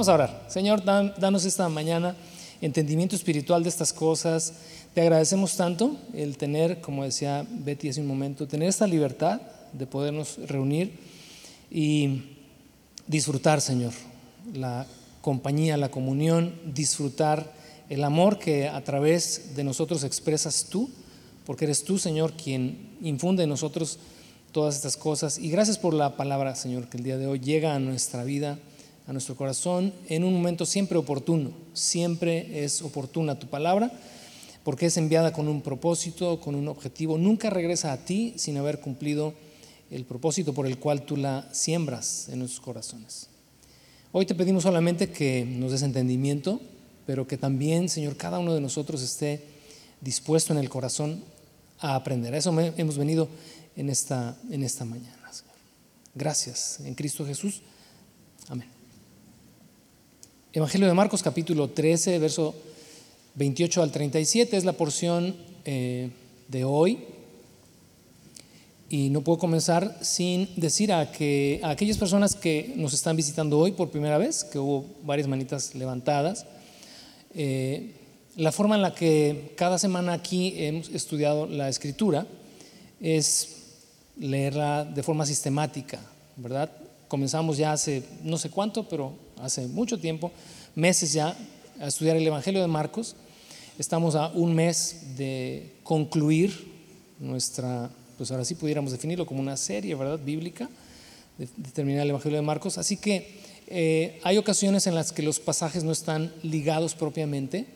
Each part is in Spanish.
Vamos a orar. Señor, danos esta mañana entendimiento espiritual de estas cosas. Te agradecemos tanto el tener, como decía Betty hace un momento, tener esta libertad de podernos reunir y disfrutar, Señor, la compañía, la comunión, disfrutar el amor que a través de nosotros expresas tú, porque eres tú, Señor, quien infunde en nosotros todas estas cosas. Y gracias por la palabra, Señor, que el día de hoy llega a nuestra vida a nuestro corazón en un momento siempre oportuno. Siempre es oportuna tu palabra porque es enviada con un propósito, con un objetivo. Nunca regresa a ti sin haber cumplido el propósito por el cual tú la siembras en nuestros corazones. Hoy te pedimos solamente que nos des entendimiento, pero que también, Señor, cada uno de nosotros esté dispuesto en el corazón a aprender. A eso hemos venido en esta, en esta mañana. Gracias en Cristo Jesús. Evangelio de Marcos capítulo 13, verso 28 al 37 es la porción eh, de hoy. Y no puedo comenzar sin decir a, que, a aquellas personas que nos están visitando hoy por primera vez, que hubo varias manitas levantadas, eh, la forma en la que cada semana aquí hemos estudiado la escritura es leerla de forma sistemática, ¿verdad? Comenzamos ya hace no sé cuánto, pero hace mucho tiempo, meses ya, a estudiar el Evangelio de Marcos. Estamos a un mes de concluir nuestra, pues ahora sí pudiéramos definirlo como una serie, ¿verdad? Bíblica, de, terminar el Evangelio de Marcos. Así que eh, hay ocasiones en las que los pasajes no están ligados propiamente.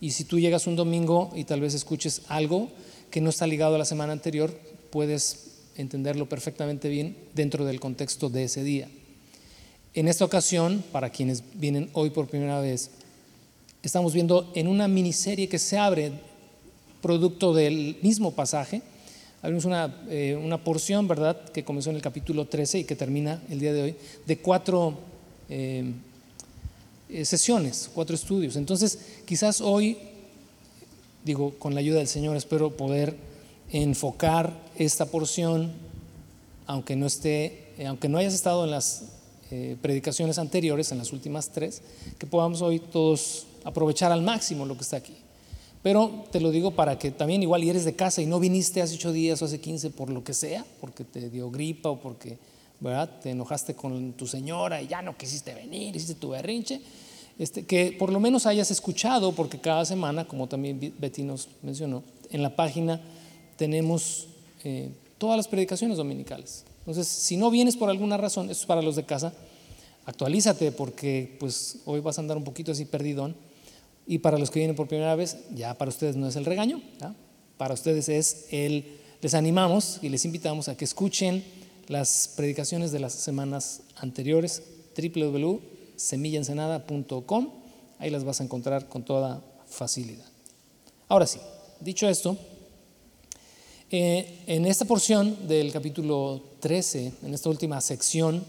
Y si tú llegas un domingo y tal vez escuches algo que no está ligado a la semana anterior, puedes entenderlo perfectamente bien dentro del contexto de ese día. En esta ocasión, para quienes vienen hoy por primera vez, estamos viendo en una miniserie que se abre producto del mismo pasaje. Abrimos una, eh, una porción, ¿verdad?, que comenzó en el capítulo 13 y que termina el día de hoy, de cuatro eh, eh, sesiones, cuatro estudios. Entonces, quizás hoy, digo, con la ayuda del Señor, espero poder enfocar esta porción, aunque no esté, aunque no hayas estado en las eh, predicaciones anteriores, en las últimas tres, que podamos hoy todos aprovechar al máximo lo que está aquí. Pero te lo digo para que también igual y eres de casa y no viniste hace ocho días o hace quince por lo que sea, porque te dio gripa o porque ¿verdad? te enojaste con tu señora y ya no quisiste venir, hiciste tu berrinche, este, que por lo menos hayas escuchado, porque cada semana, como también Betty nos mencionó, en la página tenemos eh, todas las predicaciones dominicales. Entonces, si no vienes por alguna razón, es para los de casa, actualízate porque pues hoy vas a andar un poquito así perdidón. Y para los que vienen por primera vez, ya para ustedes no es el regaño, para ustedes es el, les animamos y les invitamos a que escuchen las predicaciones de las semanas anteriores, www.semillaensenada.com, ahí las vas a encontrar con toda facilidad. Ahora sí, dicho esto, eh, en esta porción del capítulo 13, en esta última sección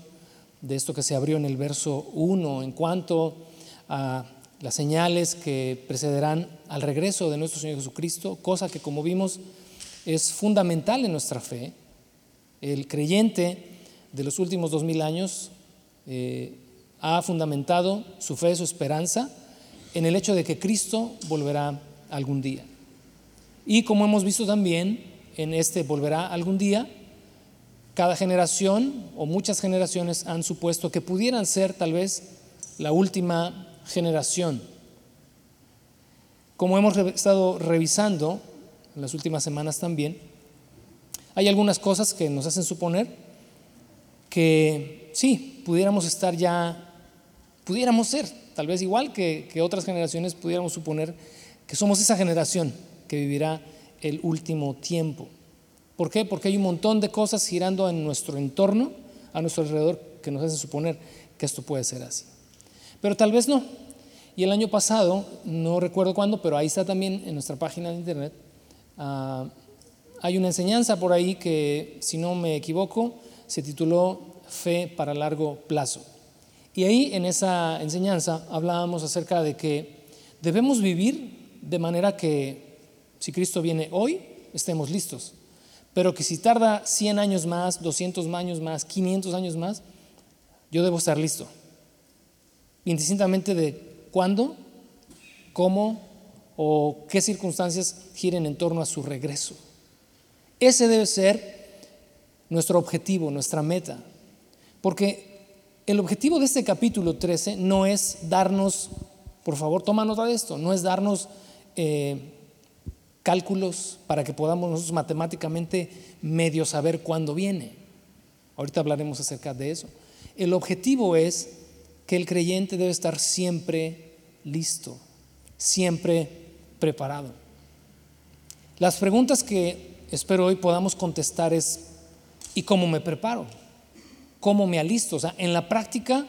de esto que se abrió en el verso 1, en cuanto a las señales que precederán al regreso de nuestro Señor Jesucristo, cosa que como vimos es fundamental en nuestra fe. El creyente de los últimos dos mil años eh, ha fundamentado su fe, su esperanza en el hecho de que Cristo volverá algún día. Y como hemos visto también, en este volverá algún día. Cada generación o muchas generaciones han supuesto que pudieran ser tal vez la última generación. Como hemos estado revisando en las últimas semanas también, hay algunas cosas que nos hacen suponer que sí, pudiéramos estar ya, pudiéramos ser, tal vez igual que, que otras generaciones, pudiéramos suponer que somos esa generación que vivirá el último tiempo. ¿Por qué? Porque hay un montón de cosas girando en nuestro entorno, a nuestro alrededor, que nos hacen suponer que esto puede ser así. Pero tal vez no. Y el año pasado, no recuerdo cuándo, pero ahí está también en nuestra página de internet, ah, hay una enseñanza por ahí que, si no me equivoco, se tituló Fe para largo plazo. Y ahí en esa enseñanza hablábamos acerca de que debemos vivir de manera que si Cristo viene hoy, estemos listos. Pero que si tarda 100 años más, 200 años más, 500 años más, yo debo estar listo. indistintamente de cuándo, cómo o qué circunstancias giren en torno a su regreso. Ese debe ser nuestro objetivo, nuestra meta. Porque el objetivo de este capítulo 13 no es darnos, por favor, toma nota de esto, no es darnos eh, cálculos para que podamos nosotros matemáticamente medio saber cuándo viene. Ahorita hablaremos acerca de eso. El objetivo es que el creyente debe estar siempre listo, siempre preparado. Las preguntas que espero hoy podamos contestar es, ¿y cómo me preparo? ¿Cómo me alisto? O sea, en la práctica,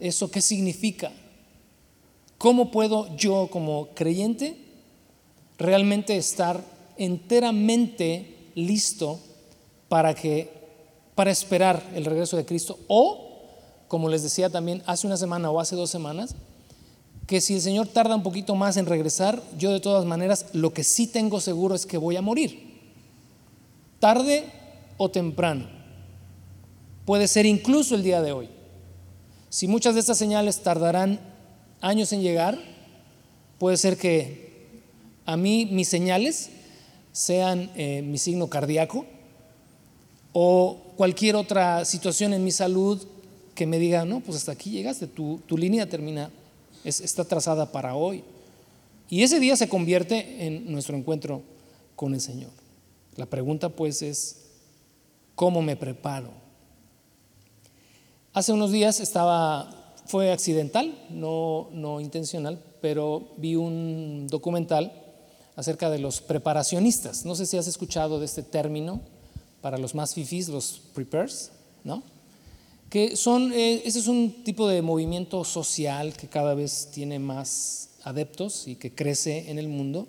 ¿eso qué significa? ¿Cómo puedo yo como creyente realmente estar enteramente listo para que para esperar el regreso de Cristo o como les decía también hace una semana o hace dos semanas, que si el Señor tarda un poquito más en regresar, yo de todas maneras lo que sí tengo seguro es que voy a morir. Tarde o temprano. Puede ser incluso el día de hoy. Si muchas de estas señales tardarán años en llegar, puede ser que a mí mis señales sean eh, mi signo cardíaco o cualquier otra situación en mi salud que me diga, no, pues hasta aquí llegaste, tu, tu línea termina, está trazada para hoy. Y ese día se convierte en nuestro encuentro con el Señor. La pregunta pues es, ¿cómo me preparo? Hace unos días estaba, fue accidental, no, no intencional, pero vi un documental acerca de los preparacionistas. No sé si has escuchado de este término para los más fifis, los prepares, ¿no? que son, eh, ese es un tipo de movimiento social que cada vez tiene más adeptos y que crece en el mundo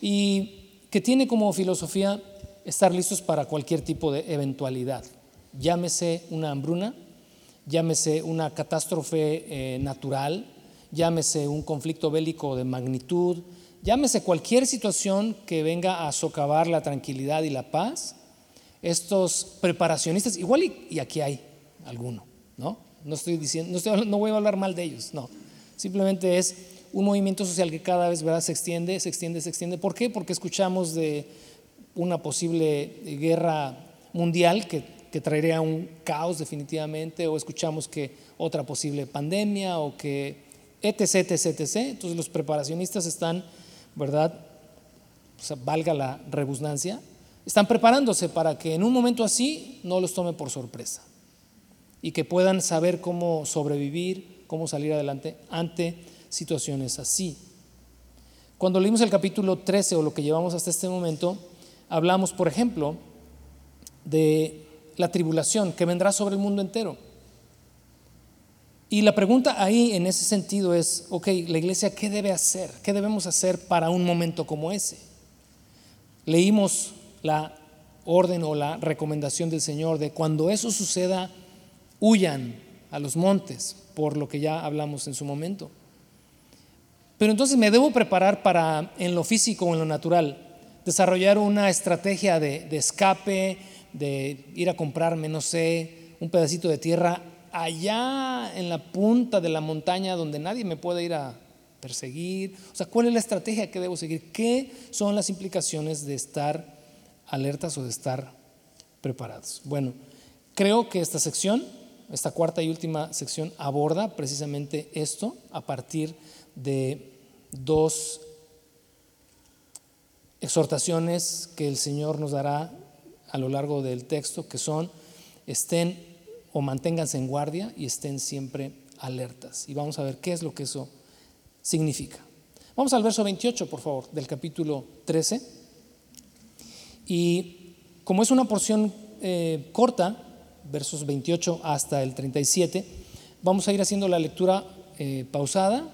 y que tiene como filosofía estar listos para cualquier tipo de eventualidad, llámese una hambruna, llámese una catástrofe eh, natural, llámese un conflicto bélico de magnitud, llámese cualquier situación que venga a socavar la tranquilidad y la paz, estos preparacionistas, igual y aquí hay, alguno, ¿no? No estoy diciendo, no, voy a hablar mal de ellos, no. Simplemente es un movimiento social que cada vez ¿verdad? se extiende, se extiende, se extiende. ¿Por qué? Porque escuchamos de una posible guerra mundial que, que traería un caos definitivamente, o escuchamos que otra posible pandemia, o que etc, etc, etc. Entonces los preparacionistas están, ¿verdad? valga la rebusnancia, están preparándose para que en un momento así no los tome por sorpresa y que puedan saber cómo sobrevivir, cómo salir adelante ante situaciones así. Cuando leímos el capítulo 13 o lo que llevamos hasta este momento, hablamos, por ejemplo, de la tribulación que vendrá sobre el mundo entero. Y la pregunta ahí en ese sentido es, ok, la iglesia, ¿qué debe hacer? ¿Qué debemos hacer para un momento como ese? Leímos la orden o la recomendación del Señor de cuando eso suceda, huyan a los montes, por lo que ya hablamos en su momento. Pero entonces me debo preparar para, en lo físico o en lo natural, desarrollar una estrategia de, de escape, de ir a comprarme, no sé, un pedacito de tierra allá en la punta de la montaña donde nadie me puede ir a perseguir. O sea, ¿cuál es la estrategia que debo seguir? ¿Qué son las implicaciones de estar alertas o de estar preparados? Bueno, creo que esta sección esta cuarta y última sección aborda precisamente esto a partir de dos exhortaciones que el Señor nos dará a lo largo del texto, que son estén manténganse en guardia y estén siempre alertas. Y vamos a ver qué es lo que eso significa. Vamos al verso 28, por favor, del capítulo 13. Y como es una porción eh, corta, versos 28 hasta el 37. Vamos a ir haciendo la lectura eh, pausada,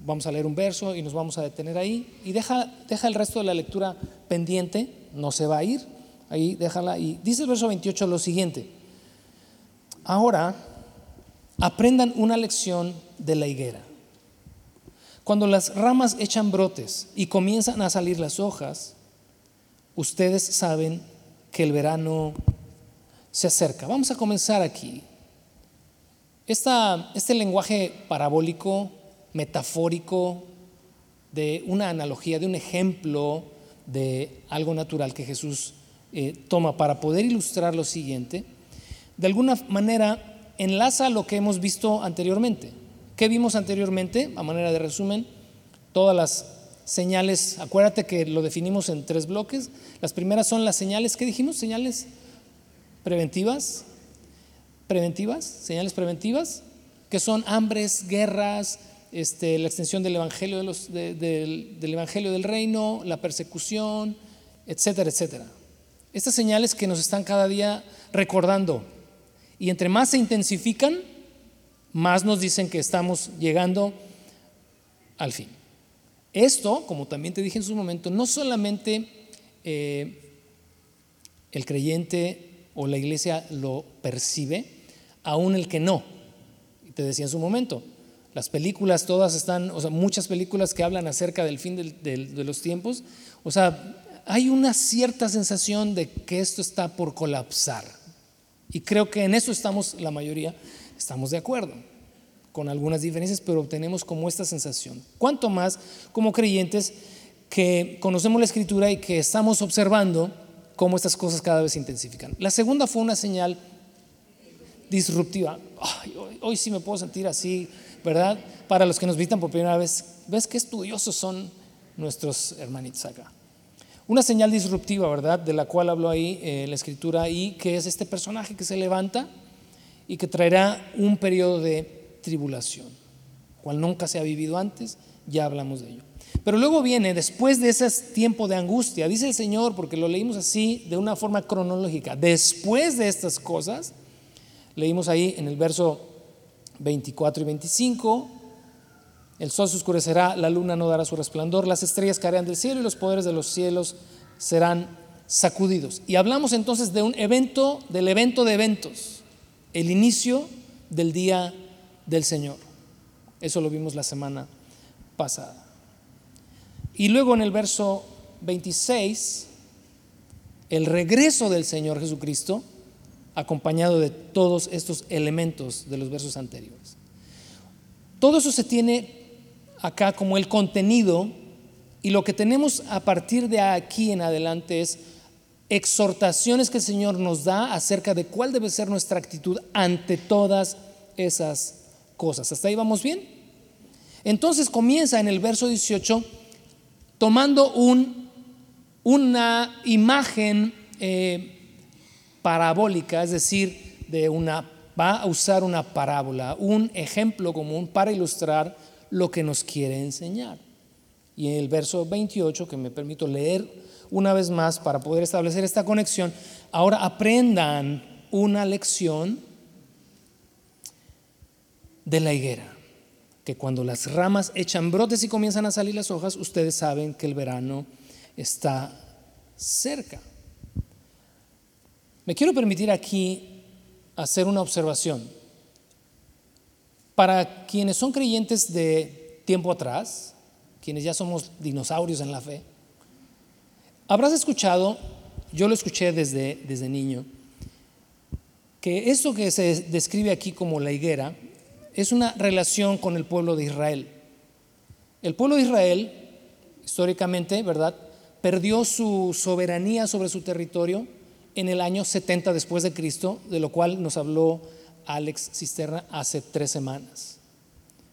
vamos a leer un verso y nos vamos a detener ahí y deja, deja el resto de la lectura pendiente, no se va a ir, ahí déjala y dice el verso 28 lo siguiente, ahora aprendan una lección de la higuera. Cuando las ramas echan brotes y comienzan a salir las hojas, ustedes saben que el verano se acerca. Vamos a comenzar aquí. este lenguaje parabólico, metafórico, de una analogía, de un ejemplo de algo natural que Jesús eh, toma para poder ilustrar lo siguiente, de alguna manera enlaza lo que hemos visto anteriormente. ¿Qué vimos anteriormente? A manera de resumen, todas las señales, acuérdate que lo definimos en tres bloques. Las primeras son las señales, ¿qué dijimos? Señales preventivas, preventivas, señales preventivas, que son hambres, guerras, este, la extensión del evangelio, del evangelio del reino, la persecución, etcétera, etcétera. Estas señales que nos están cada día recordando y entre más se intensifican, más nos dicen que estamos llegando al fin. Esto, como también te dije en su momento, no solamente eh, el creyente o la iglesia lo percibe, aún el que no. Te decía en su momento, las películas todas están, o sea, muchas películas que hablan acerca del fin de los tiempos, o sea, hay una cierta sensación de que esto está por colapsar. Y creo que en eso estamos, la mayoría, estamos de acuerdo, con algunas diferencias, pero tenemos como esta sensación. Cuanto más como creyentes que conocemos la escritura y que estamos observando cómo estas cosas cada vez se intensifican. La segunda fue una señal disruptiva. hoy, hoy, sí me puedo sentir así, ¿verdad? Para los que nos visitan por primera vez, ves qué estudiosos son nuestros hermanitos acá. Una señal disruptiva, ¿verdad? De la cual habló ahí eh, la escritura y que es este personaje que se levanta y que traerá un periodo de tribulación, cual nunca se ha vivido antes, ya hablamos de ello. Pero luego viene, después de ese tiempo de angustia, dice el Señor, porque lo leímos así de una forma cronológica, después de estas cosas, leímos ahí en el verso 24 y 25, el sol se oscurecerá, la luna no dará su resplandor, las estrellas caerán del cielo y los poderes de los cielos serán sacudidos. Y hablamos entonces de un evento, del evento de eventos, el inicio del día del Señor. Eso lo vimos la semana pasada. Y luego en el verso 26, el regreso del Señor Jesucristo, acompañado de todos estos elementos de los versos anteriores. Todo eso se tiene acá como el contenido y lo que tenemos a partir de aquí en adelante es exhortaciones que el Señor nos da acerca de cuál debe ser nuestra actitud ante todas esas cosas. ¿Hasta ahí vamos bien? Entonces comienza en el verso 18 tomando un, una imagen eh, parabólica, es decir, de una, va a usar una parábola, un ejemplo común para ilustrar lo que nos quiere enseñar. Y en el verso 28, que me permito leer una vez más para poder establecer esta conexión, ahora aprendan una lección de la higuera, que cuando las ramas echan brotes y comienzan a salir las hojas, ustedes saben que el verano está cerca. Me quiero permitir aquí hacer una observación. Para quienes son creyentes de tiempo atrás, quienes ya somos dinosaurios en la fe, habrás escuchado, yo lo escuché desde, desde niño, que esto que se describe aquí como la higuera es una relación con el pueblo de Israel. El pueblo de Israel, históricamente, ¿verdad? Perdió su soberanía sobre su territorio en el año 70 después de Cristo, de lo cual nos habló Alex Cisterna hace tres semanas.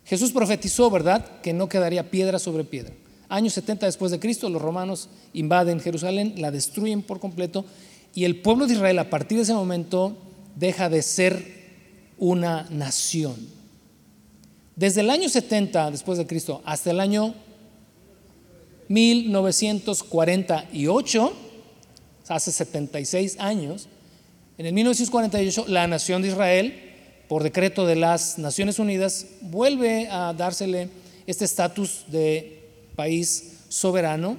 Jesús profetizó, ¿verdad?, que no quedaría piedra sobre piedra. Años 70 después de Cristo, los romanos invaden Jerusalén, la destruyen por completo y el pueblo de Israel a partir de ese momento deja de ser una nación. Desde el año 70 después de Cristo hasta el año 1948, hace 76 años, en el 1948 la nación de Israel por decreto de las Naciones Unidas, vuelve a dársele este estatus de país soberano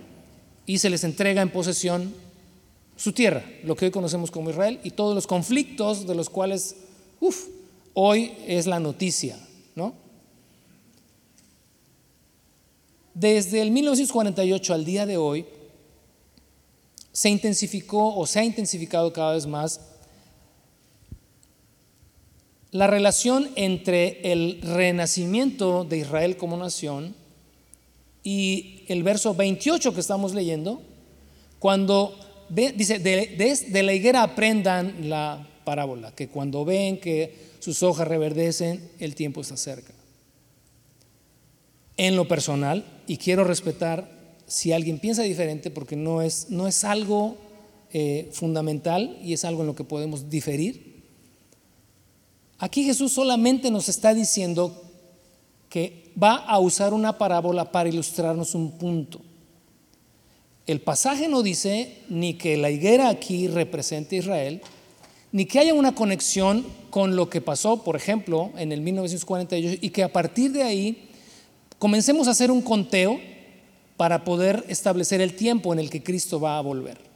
y se les entrega en posesión su tierra, lo que hoy conocemos como Israel, y todos los conflictos de los cuales, uff, hoy es la noticia, ¿no? Desde el 1948 al día de hoy, se intensificó o se ha intensificado cada vez más la relación entre el renacimiento de Israel como nación y el verso 28 que estamos leyendo, cuando dice, de, la higuera aprendan la parábola, que cuando ven que sus hojas reverdecen, el tiempo está cerca. En lo personal, y quiero respetar si alguien piensa diferente, porque no es, no es algo eh, fundamental y es algo en lo que podemos diferir. Aquí Jesús solamente nos está diciendo que va a usar una parábola para ilustrarnos un punto. El pasaje no dice ni que la higuera aquí represente a Israel, ni que haya una conexión con lo que pasó, por ejemplo, en el 1948, y que a partir de ahí comencemos a hacer un conteo para poder establecer el tiempo en el que Cristo va a volver.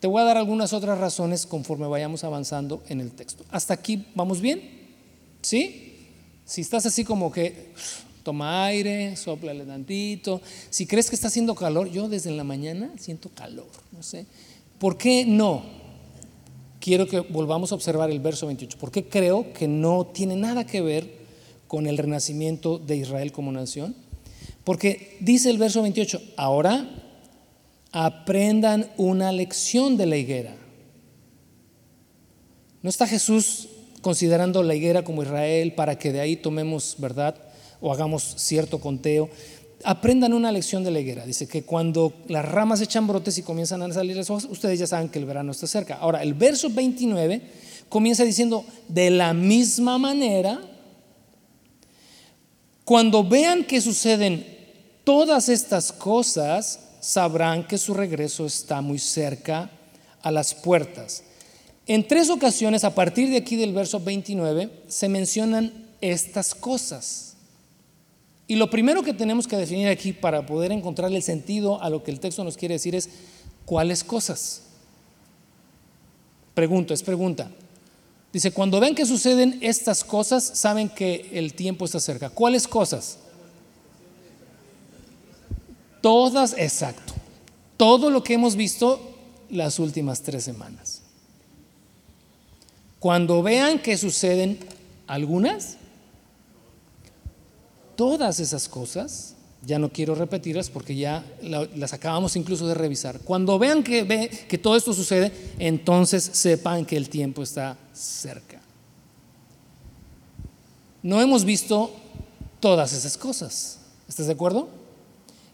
Te voy a dar algunas otras razones conforme vayamos avanzando en el texto. ¿Hasta aquí vamos bien? ¿Sí? Si estás así como que toma aire, soplale tantito. Si crees que está haciendo calor, yo desde la mañana siento calor, no sé. ¿Por qué no? Quiero que volvamos a observar el verso 28, porque creo que no tiene nada que ver con el renacimiento de Israel como nación. Porque dice el verso 28, ahora aprendan una lección de la higuera. ¿No está Jesús considerando la higuera como Israel para que de ahí tomemos verdad o hagamos cierto conteo? Aprendan una lección de la higuera. Dice que cuando las ramas echan brotes y comienzan a salir las hojas, ustedes ya saben que el verano está cerca. Ahora, el verso 29 comienza diciendo, de la misma manera, cuando vean que suceden todas estas cosas, sabrán que su regreso está muy cerca a las puertas. En tres ocasiones, a partir de aquí del verso 29, se mencionan estas cosas. Y lo primero que tenemos que definir aquí para poder encontrar el sentido a lo que el texto nos quiere decir es cuáles cosas. Pregunto, es pregunta. Dice, cuando ven que suceden estas cosas, saben que el tiempo está cerca. ¿Cuáles cosas? Todas, exacto. Todo lo que hemos visto las últimas tres semanas. Cuando vean que suceden algunas, todas esas cosas, ya no quiero repetirlas porque ya las acabamos incluso de revisar. Cuando vean que, todo esto sucede, entonces sepan que el tiempo está cerca. No hemos visto todas esas cosas. ¿Estás de acuerdo?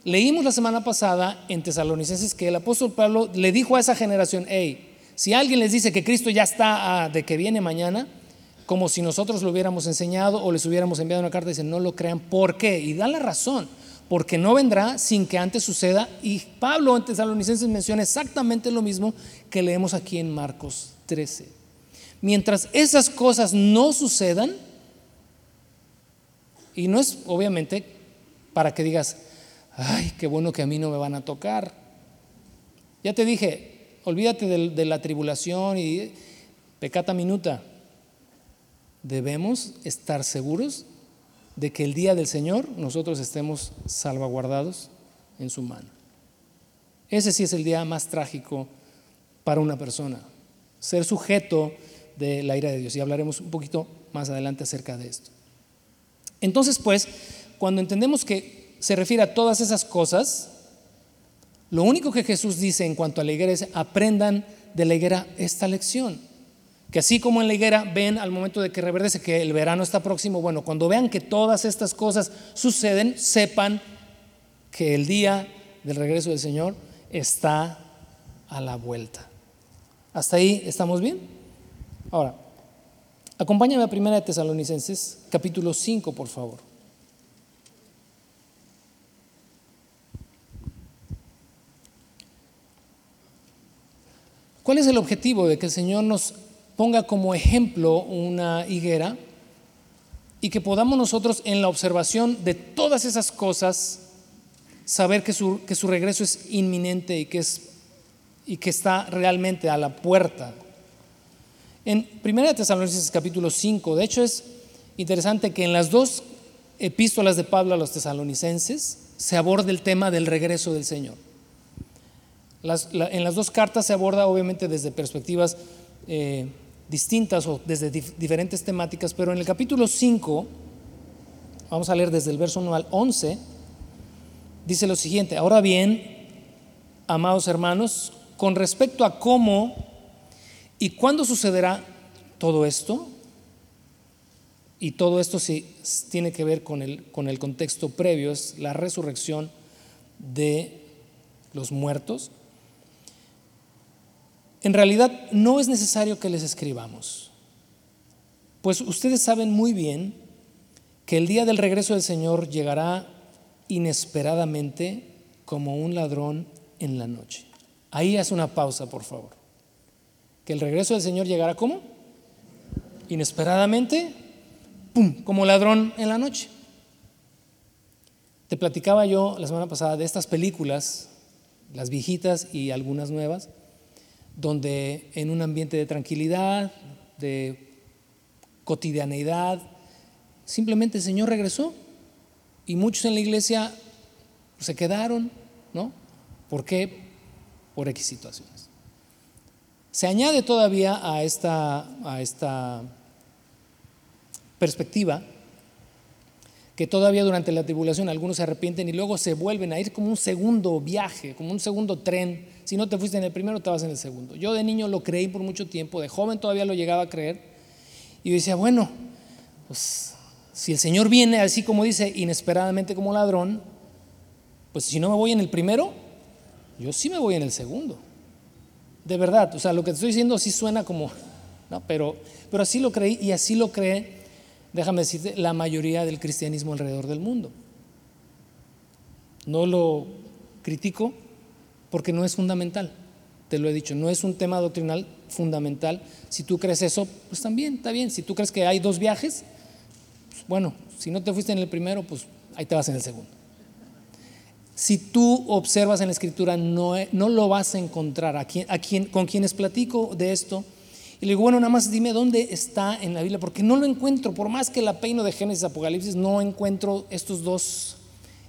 Leímos la semana pasada en Tesalonicenses que el apóstol Pablo le dijo a esa generación, hey, si alguien les dice que Cristo ya está ah, de que viene mañana, como si nosotros lo hubiéramos enseñado o les hubiéramos enviado una carta, dicen, no lo crean. ¿Por qué? Y da la razón, porque no vendrá sin que antes suceda. Y Pablo en Tesalonicenses menciona exactamente lo mismo que leemos aquí en Marcos 13. Mientras esas cosas no sucedan, y no es obviamente para que digas, ay, qué bueno que a mí no me van a tocar. Ya te dije, olvídate de, la tribulación y pecata minuta. Debemos estar seguros de que el día del Señor nosotros estemos salvaguardados en su mano. Ese sí es el día más trágico para una persona, ser sujeto de la ira de Dios. Y hablaremos un poquito más adelante acerca de esto. Entonces, pues, cuando entendemos que se refiere a todas esas cosas, lo único que Jesús dice en cuanto a la higuera es aprendan de la higuera esta lección. Que así como en la higuera ven al momento de que reverdece que el verano está próximo, bueno, cuando vean que todas estas cosas suceden, sepan que el día del regreso del Señor está a la vuelta. ¿Hasta ahí estamos bien? Ahora, acompáñame a Primera de Tesalonicenses, capítulo 5, por favor. ¿Cuál es el objetivo de que el Señor nos ponga como ejemplo una higuera y que podamos nosotros en la observación de todas esas cosas saber que su, que su regreso es inminente y que, es, y que está realmente a la puerta? En 1 Tesalonicenses capítulo 5, de hecho es interesante que en las dos epístolas de Pablo a los tesalonicenses se aborda el tema del regreso del Señor en las dos cartas se aborda obviamente desde perspectivas eh, distintas o desde diferentes temáticas, pero en el capítulo 5, vamos a leer desde el verso 1 al 11, dice lo siguiente, ahora bien, amados hermanos, con respecto a cómo y cuándo sucederá todo esto, y todo esto sí tiene que ver con el, con el contexto previo, es la resurrección de los muertos. En realidad no es necesario que les escribamos, pues ustedes saben muy bien que el día del regreso del Señor llegará inesperadamente como un ladrón en la noche. Ahí hace una pausa, por favor. Que el regreso del Señor llegará como? Inesperadamente, ¡pum!, como ladrón en la noche. Te platicaba yo la semana pasada de estas películas, las viejitas y algunas nuevas, donde en un ambiente de tranquilidad, de cotidianeidad, simplemente el Señor regresó y muchos en la iglesia se quedaron, ¿no? ¿Por qué? Por X situaciones. Se añade todavía a esta, a esta perspectiva que todavía durante la tribulación algunos se arrepienten y luego se vuelven a ir como un segundo viaje, como un segundo tren. Si no te fuiste en el primero, te vas en el segundo. Yo de niño lo creí por mucho tiempo, de joven todavía lo llegaba a creer. Y yo decía, bueno, pues si el Señor viene así como dice, inesperadamente como ladrón, pues si no me voy en el primero, yo sí me voy en el segundo. De verdad, o sea, lo que te estoy diciendo sí suena como, no, pero, pero así lo creí y así lo cree déjame decirte, la mayoría del cristianismo alrededor del mundo. No lo critico porque no es fundamental, te lo he dicho, no es un tema doctrinal fundamental. Si tú crees eso, pues también, está bien. Si tú crees que hay dos viajes, pues bueno, si no te fuiste en el primero, pues ahí te vas en el segundo. Si tú observas en la escritura, no, no lo vas a encontrar. A con quienes platico de esto, y le digo, bueno, nada más dime dónde está en la Biblia, porque no lo encuentro, por más que la peino de Génesis Apocalipsis, no encuentro estos dos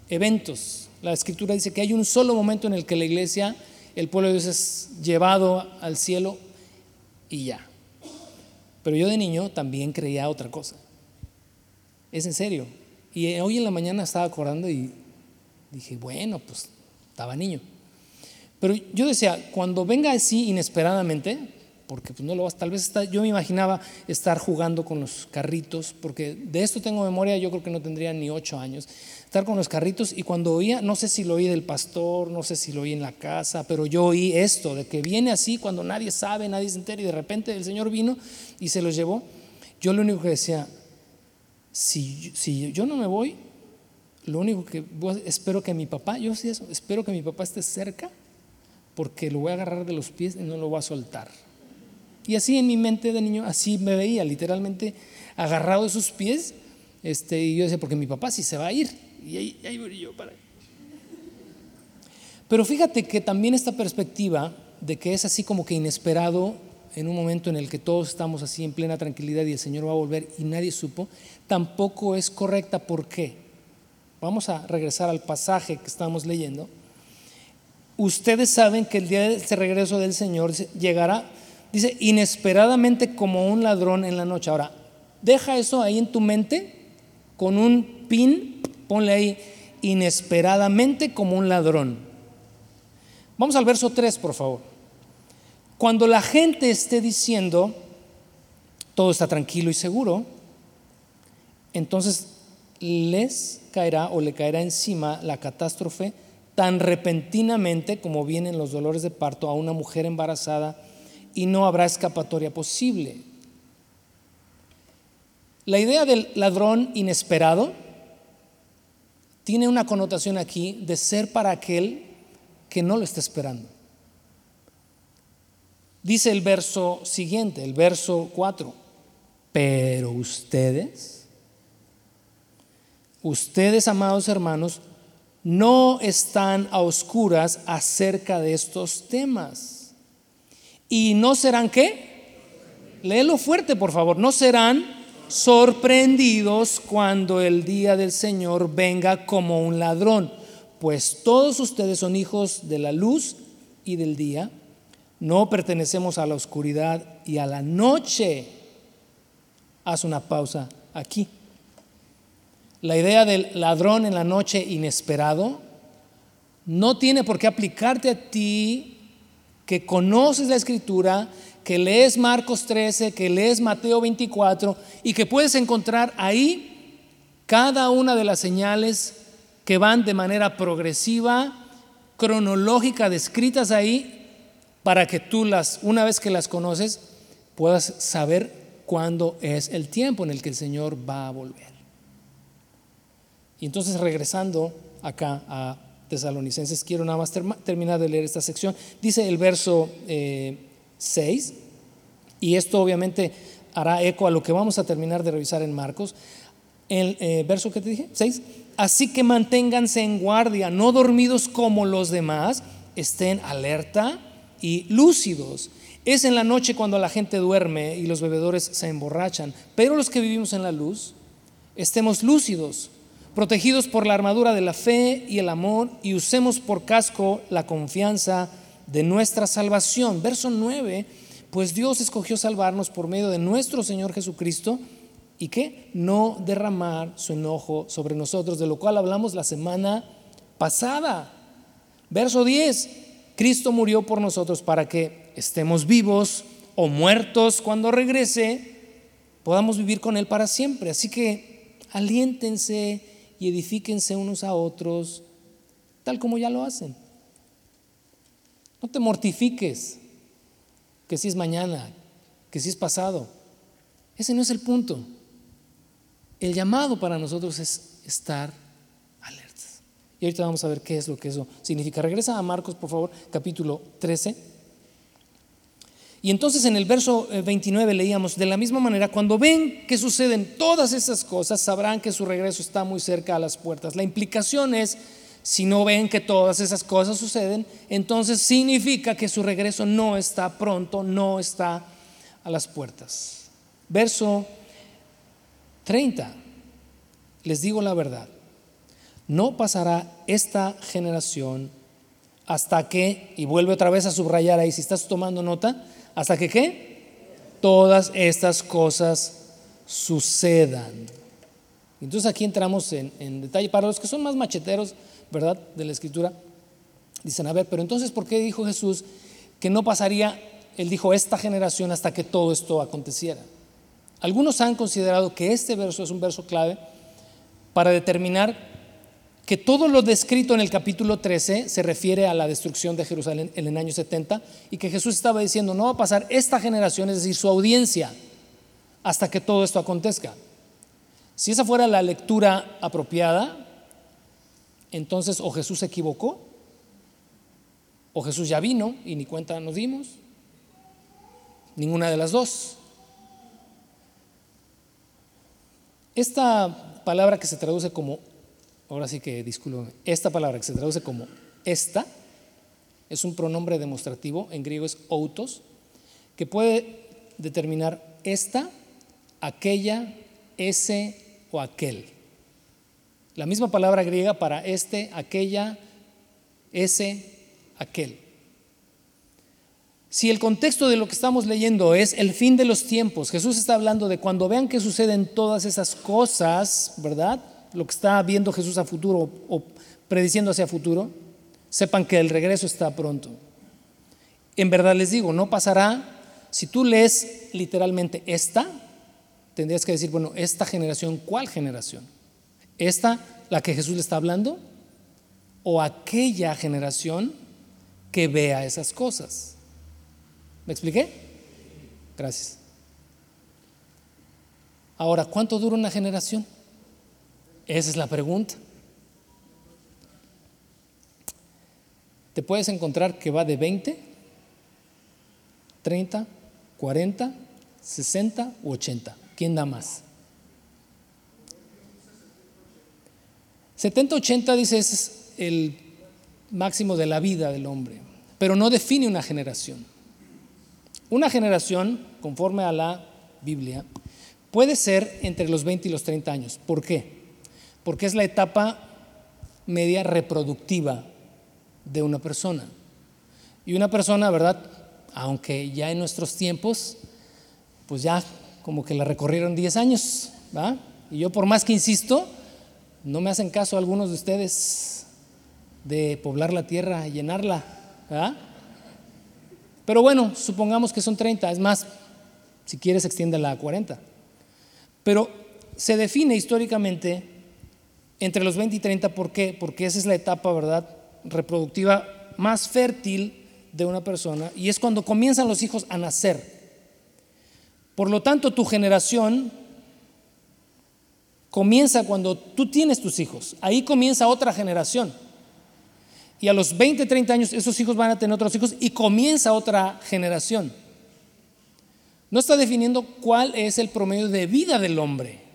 eventos. La escritura dice que hay un solo momento en el que la iglesia, el pueblo de Dios es llevado al cielo y ya. Pero yo de niño también creía otra cosa. Es en serio. Y hoy en la mañana estaba acordando y dije, bueno, pues estaba niño. Pero yo decía, cuando venga así inesperadamente, porque pues no lo vas, tal vez yo me imaginaba estar jugando con los carritos, porque de esto tengo memoria, yo creo que no tendría ni ocho años, estar con los carritos y cuando oía, no sé si lo oí del pastor, no sé si lo oí en la casa, pero yo oí esto, de que viene así cuando nadie sabe, nadie se entera y de repente el Señor vino y se los llevó. Yo lo único que decía, si, si yo no me voy, lo único que espero que mi papá, yo sí eso, espero que mi papá esté cerca, porque lo voy a agarrar de los pies y no lo voy a soltar. Y así en mi mente de niño, así me veía, literalmente agarrado de sus pies. Este, y yo decía, porque mi papá sí se va a ir. Y ahí, ahí voy yo para Pero fíjate que también esta perspectiva de que es así como que inesperado en un momento en el que todos estamos así en plena tranquilidad y el Señor va a volver y nadie supo, tampoco es correcta. ¿Por qué? Vamos a regresar al pasaje que estamos leyendo. Ustedes saben que el día de ese regreso del Señor llegará Dice, inesperadamente como un ladrón en la noche. Ahora, deja eso ahí en tu mente con un pin, ponle ahí, inesperadamente como un ladrón. Vamos al verso 3, por favor. Cuando la gente esté diciendo, todo está tranquilo y seguro, entonces les caerá o le caerá encima la catástrofe tan repentinamente como vienen los dolores de parto a una mujer embarazada y no habrá escapatoria posible. La idea del ladrón inesperado tiene una connotación aquí de ser para aquel que no lo está esperando. Dice el verso siguiente, el verso 4, pero ustedes, ustedes amados hermanos, no están a oscuras acerca de estos temas y no serán qué? Léelo fuerte, por favor. No serán sorprendidos cuando el día del Señor venga como un ladrón, pues todos ustedes son hijos de la luz y del día. No pertenecemos a la oscuridad y a la noche. Haz una pausa aquí. La idea del ladrón en la noche inesperado no tiene por qué aplicarte a ti que conoces la escritura, que lees Marcos 13, que lees Mateo 24 y que puedes encontrar ahí cada una de las señales que van de manera progresiva, cronológica, descritas ahí, para que tú las, una vez que las conoces, puedas saber cuándo es el tiempo en el que el Señor va a volver. Y entonces regresando acá a tesalonicenses, quiero nada más terminar de leer esta sección. Dice el verso 6, eh, y esto obviamente hará eco a lo que vamos a terminar de revisar en Marcos. El eh, verso que te dije, 6. Así que manténganse en guardia, no dormidos como los demás, estén alerta y lúcidos. Es en la noche cuando la gente duerme y los bebedores se emborrachan, pero los que vivimos en la luz, estemos lúcidos protegidos por la armadura de la fe y el amor, y usemos por casco la confianza de nuestra salvación. Verso 9, pues Dios escogió salvarnos por medio de nuestro Señor Jesucristo y que no derramar su enojo sobre nosotros, de lo cual hablamos la semana pasada. Verso 10, Cristo murió por nosotros para que estemos vivos o muertos cuando regrese, podamos vivir con Él para siempre. Así que aliéntense y edifíquense unos a otros, tal como ya lo hacen. No te mortifiques que si es mañana, que si es pasado. Ese no es el punto. El llamado para nosotros es estar alertas. Y ahorita vamos a ver qué es lo que eso significa. Regresa a Marcos, por favor, capítulo 13. Y entonces en el verso 29 eh, leíamos, de la misma manera, cuando ven que suceden todas esas cosas, sabrán que su regreso está muy cerca a las puertas. La implicación es, si no ven que todas esas cosas suceden, entonces significa que su regreso no está pronto, no está a las puertas. Verso 30, les digo la verdad, no pasará esta generación hasta que, y vuelve otra vez a subrayar ahí, si estás tomando nota, hasta que qué? Todas estas cosas sucedan. Entonces aquí entramos en, detalle. Para los que son más macheteros, ¿verdad? De la escritura, dicen, a ver, pero entonces, ¿por qué dijo Jesús que no pasaría, él dijo, esta generación hasta que todo esto aconteciera? Algunos han considerado que este verso es un verso clave para determinar que todo lo descrito en el capítulo 13 se refiere a la destrucción de Jerusalén en el año 70 y que Jesús estaba diciendo, no va a pasar esta generación, es decir, su audiencia, hasta que todo esto acontezca. Si esa fuera la lectura apropiada, entonces o Jesús se equivocó, o Jesús ya vino y ni cuenta nos dimos, ninguna de las dos. Esta palabra que se traduce como ahora sí que disculpen, esta palabra que se traduce como esta, es un pronombre demostrativo, en griego es autos, que puede determinar esta, aquella, ese o aquel. La misma palabra griega para este, aquella, ese, aquel. Si el contexto de lo que estamos leyendo es el fin de los tiempos, Jesús está hablando de cuando vean que suceden todas esas cosas, ¿verdad? Lo que está viendo Jesús a futuro o prediciendo hacia futuro, sepan que el regreso está pronto. En verdad les digo, no pasará, si tú lees literalmente esta, tendrías que decir, bueno, esta generación, ¿cuál generación? ¿Esta, la que Jesús le está hablando? ¿O aquella generación que vea esas cosas? ¿Me expliqué? Gracias. Ahora, ¿cuánto dura una generación? Esa es la pregunta. Te puedes encontrar que va de 20, 30, 40, 60 u 80. ¿Quién da más? 70, 80 dice es el máximo de la vida del hombre, pero no define una generación. Una generación, conforme a la Biblia, puede ser entre los 20 y los 30 años. ¿Por qué? Porque es la etapa media reproductiva de una persona. Y una persona, ¿verdad? aunque ya en nuestros tiempos, pues ya como que la recorrieron 10 años, ¿va? Y yo por más que insisto, no me hacen caso algunos de ustedes de poblar la tierra, llenarla, ¿verdad? Pero bueno, supongamos que son 30, es más, si quieres extiéndela a 40. Pero se define históricamente entre los 20 y 30, ¿por qué? Porque esa es la etapa, ¿verdad?, reproductiva más fértil de una persona y es cuando comienzan los hijos a nacer. Por lo tanto, tu generación comienza cuando tú tienes tus hijos. Ahí comienza otra generación. Y a los 20, 30 años esos hijos van a tener otros hijos y comienza otra generación. No está definiendo cuál es el promedio de vida del hombre.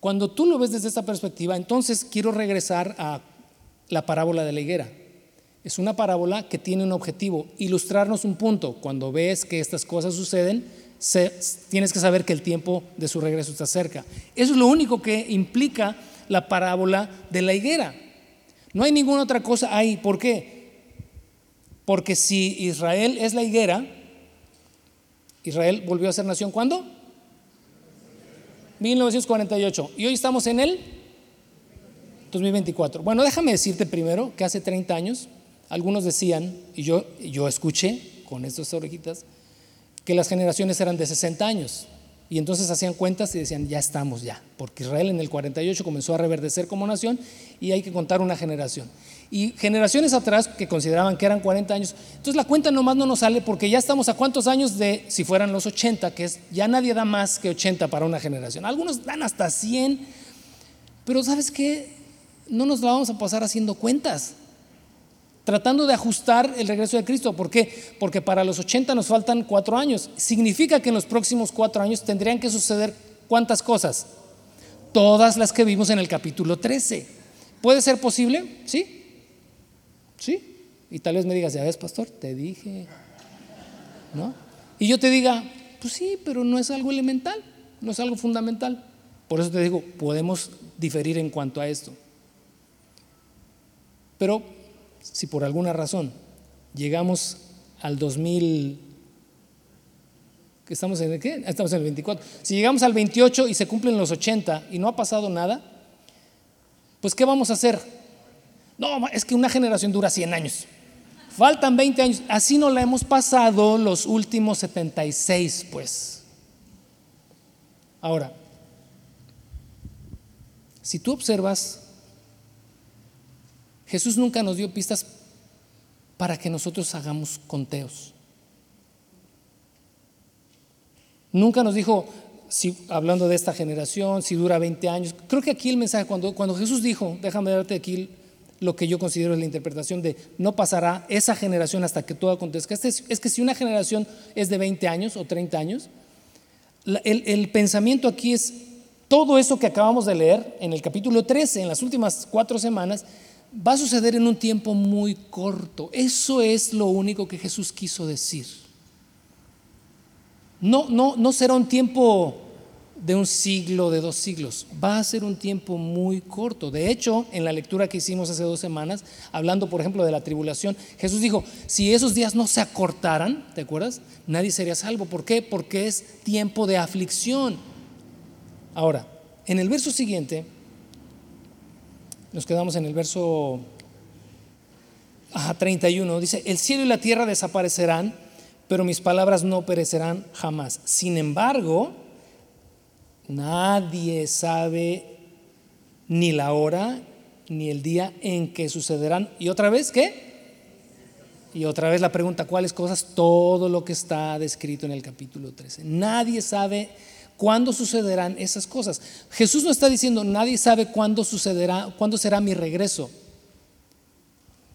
Cuando tú lo ves desde esta perspectiva, entonces quiero regresar a la parábola de la higuera. Es una parábola que tiene un objetivo, ilustrarnos un punto. Cuando ves que estas cosas suceden, tienes que saber que el tiempo de su regreso está cerca. Eso es lo único que implica la parábola de la higuera. No hay ninguna otra cosa ahí. ¿Por qué? Porque si Israel es la higuera, Israel volvió a ser nación ¿cuándo? 1948. Y hoy estamos en el 2024. Bueno, déjame decirte primero que hace 30 años algunos decían, y yo, yo escuché con estas orejitas, que las generaciones eran de 60 años. Y entonces hacían cuentas y decían, ya estamos ya, porque Israel en el 48 comenzó a reverdecer como nación y hay que contar una generación. Y generaciones atrás que consideraban que eran 40 años, entonces la cuenta nomás no nos sale porque ya estamos a cuántos años de, si fueran los 80, que es, ya nadie da más que 80 para una generación. Algunos dan hasta 100, pero ¿sabes qué? No nos la vamos a pasar haciendo cuentas tratando de ajustar el regreso de Cristo. ¿Por qué? Porque para los 80 nos faltan cuatro años. Significa que en los próximos cuatro años tendrían que suceder cuántas cosas? Todas las que vimos en el capítulo 13. ¿Puede ser posible? ¿Sí? ¿Sí? Y tal vez me digas, ya ves, pastor, te dije. ¿No? Y yo te diga, pues sí, pero no es algo elemental, no es algo fundamental. Por eso te digo, podemos diferir en cuanto a esto. Pero si por alguna razón llegamos al 2000, ¿estamos en el qué? Estamos en el 24. Si llegamos al 28 y se cumplen los 80 y no ha pasado nada, pues ¿qué vamos a hacer? No, es que una generación dura 100 años. Faltan 20 años. Así no la hemos pasado los últimos 76, pues. Ahora, si tú observas Jesús nunca nos dio pistas para que nosotros hagamos conteos. Nunca nos dijo, si, hablando de esta generación, si dura 20 años. Creo que aquí el mensaje, cuando, cuando Jesús dijo, déjame darte aquí lo que yo considero es la interpretación de no pasará esa generación hasta que todo acontezca. Este es, que si una generación es de 20 años o 30 años, el, el pensamiento aquí es todo eso que acabamos de leer en el capítulo 13, en las últimas cuatro semanas, va a suceder en un tiempo muy corto. Eso es lo único que Jesús quiso decir. No, no, no será un tiempo de un siglo, de dos siglos. Va a ser un tiempo muy corto. De hecho, en la lectura que hicimos hace dos semanas, hablando por ejemplo de la tribulación, Jesús dijo, si esos días no se acortaran, ¿te acuerdas? Nadie sería salvo. ¿Por qué? Porque es tiempo de aflicción. Ahora, en el verso siguiente, nos quedamos en el verso 31. Dice, el cielo y la tierra desaparecerán, pero mis palabras no perecerán jamás. Sin embargo, nadie sabe ni la hora ni el día en que sucederán. ¿Y otra vez qué? Y otra vez la pregunta, ¿cuáles cosas? Todo lo que está descrito en el capítulo 13. Nadie sabe cuándo sucederán esas cosas. Jesús no está diciendo, nadie sabe cuándo sucederá, cuándo será mi regreso.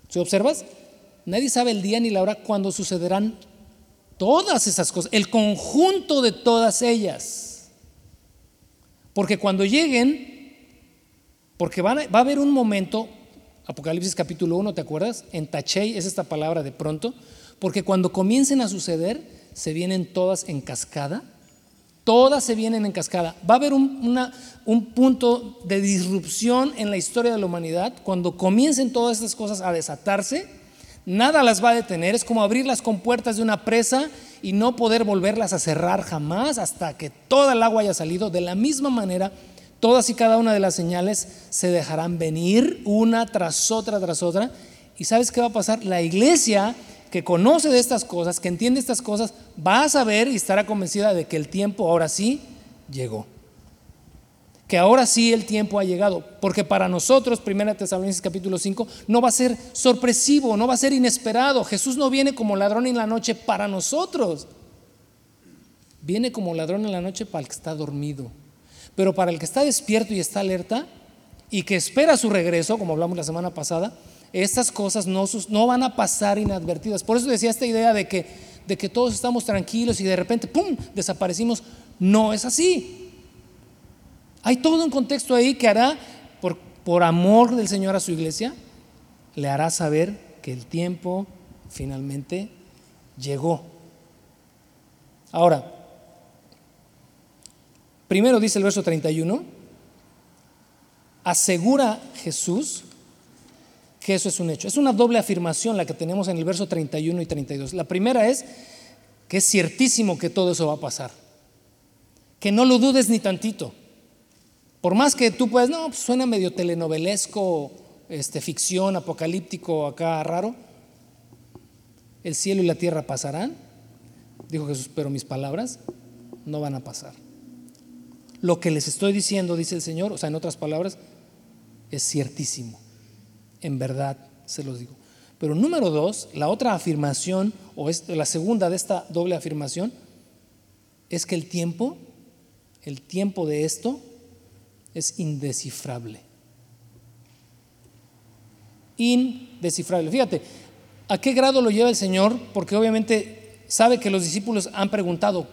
¿Se observas? Nadie sabe el día ni la hora cuándo sucederán todas esas cosas, el conjunto de todas ellas. Porque cuando lleguen, porque va a haber un momento, Apocalipsis capítulo 1, ¿te acuerdas? En Tachei es esta palabra de pronto, porque cuando comiencen a suceder, se vienen todas en cascada Todas se vienen en cascada. Va a haber un, un, punto de disrupción en la historia de la humanidad cuando comiencen todas estas cosas a desatarse. Nada las va a detener. Es como abrir las compuertas de una presa y no poder volverlas a cerrar jamás hasta que toda el agua haya salido. De la misma manera, todas y cada una de las señales se dejarán venir una tras otra, tras otra. ¿Y sabes qué va a pasar? La iglesia que conoce de estas cosas, que entiende estas cosas, va a saber y estará convencida de que el tiempo ahora sí llegó que ahora sí el tiempo ha llegado, porque para nosotros, 1 Tesalonicenses capítulo 5, no va a ser sorpresivo, no va a ser inesperado. Jesús no viene como ladrón en la noche para nosotros, viene como ladrón en la noche para el que está dormido. Pero para el que está despierto y está alerta y que espera su regreso, como hablamos la semana pasada, estas cosas no, van a pasar inadvertidas. Por eso decía esta idea de que todos estamos tranquilos y de repente, ¡pum!, desaparecimos. No es así. Hay todo un contexto ahí que hará, por, amor del Señor a su iglesia, le hará saber que el tiempo finalmente llegó. Ahora, primero dice el verso 31, asegura Jesús que eso es un hecho. Es una doble afirmación la que tenemos en el verso 31 y 32. La primera es que es ciertísimo que todo eso va a pasar. Que no lo dudes ni tantito. Por más que tú puedas, no, pues suena medio telenovelesco, este, ficción, apocalíptico, acá raro. El cielo y la tierra pasarán, dijo Jesús, pero mis palabras no van a pasar. Lo que les estoy diciendo, dice el Señor, o sea, en otras palabras, es ciertísimo. En verdad se los digo. Pero número dos, la otra afirmación, o la segunda de esta doble afirmación, es que el tiempo, el tiempo de esto, es indescifrable. Indescifrable. Fíjate, ¿a qué grado lo lleva el Señor? Porque obviamente sabe que los discípulos han preguntado,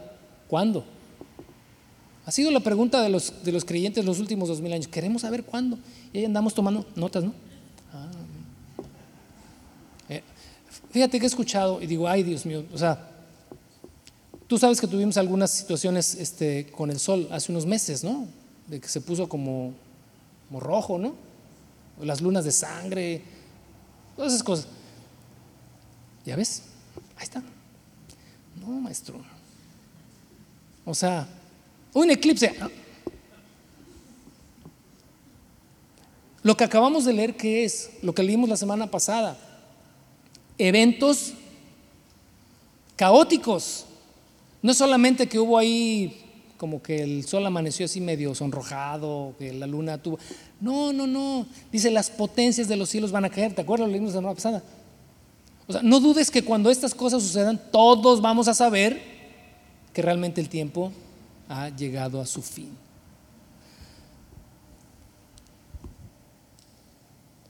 ¿cuándo? Ha sido la pregunta de los, de los creyentes los últimos dos mil años. Queremos saber cuándo. Y ahí andamos tomando notas, ¿no? Ah. Eh, fíjate que he escuchado y digo, ay Dios mío, o sea, tú sabes que tuvimos algunas situaciones este, con el sol hace unos meses, ¿no? De que se puso como, rojo, ¿no? Las lunas de sangre, todas esas cosas. ¿Ya ves? Ahí está. No, maestro. O sea, un eclipse. Lo que acabamos de leer, ¿qué es? Lo que leímos la semana pasada. Eventos caóticos. No solamente que hubo ahí como que el sol amaneció así medio sonrojado, que la luna tuvo. No, no, no. Dice, las potencias de los cielos van a caer. ¿Te acuerdas? Lo leímos la semana pasada. O sea, no dudes que cuando estas cosas sucedan, todos vamos a saber que realmente el tiempo ha llegado a su fin.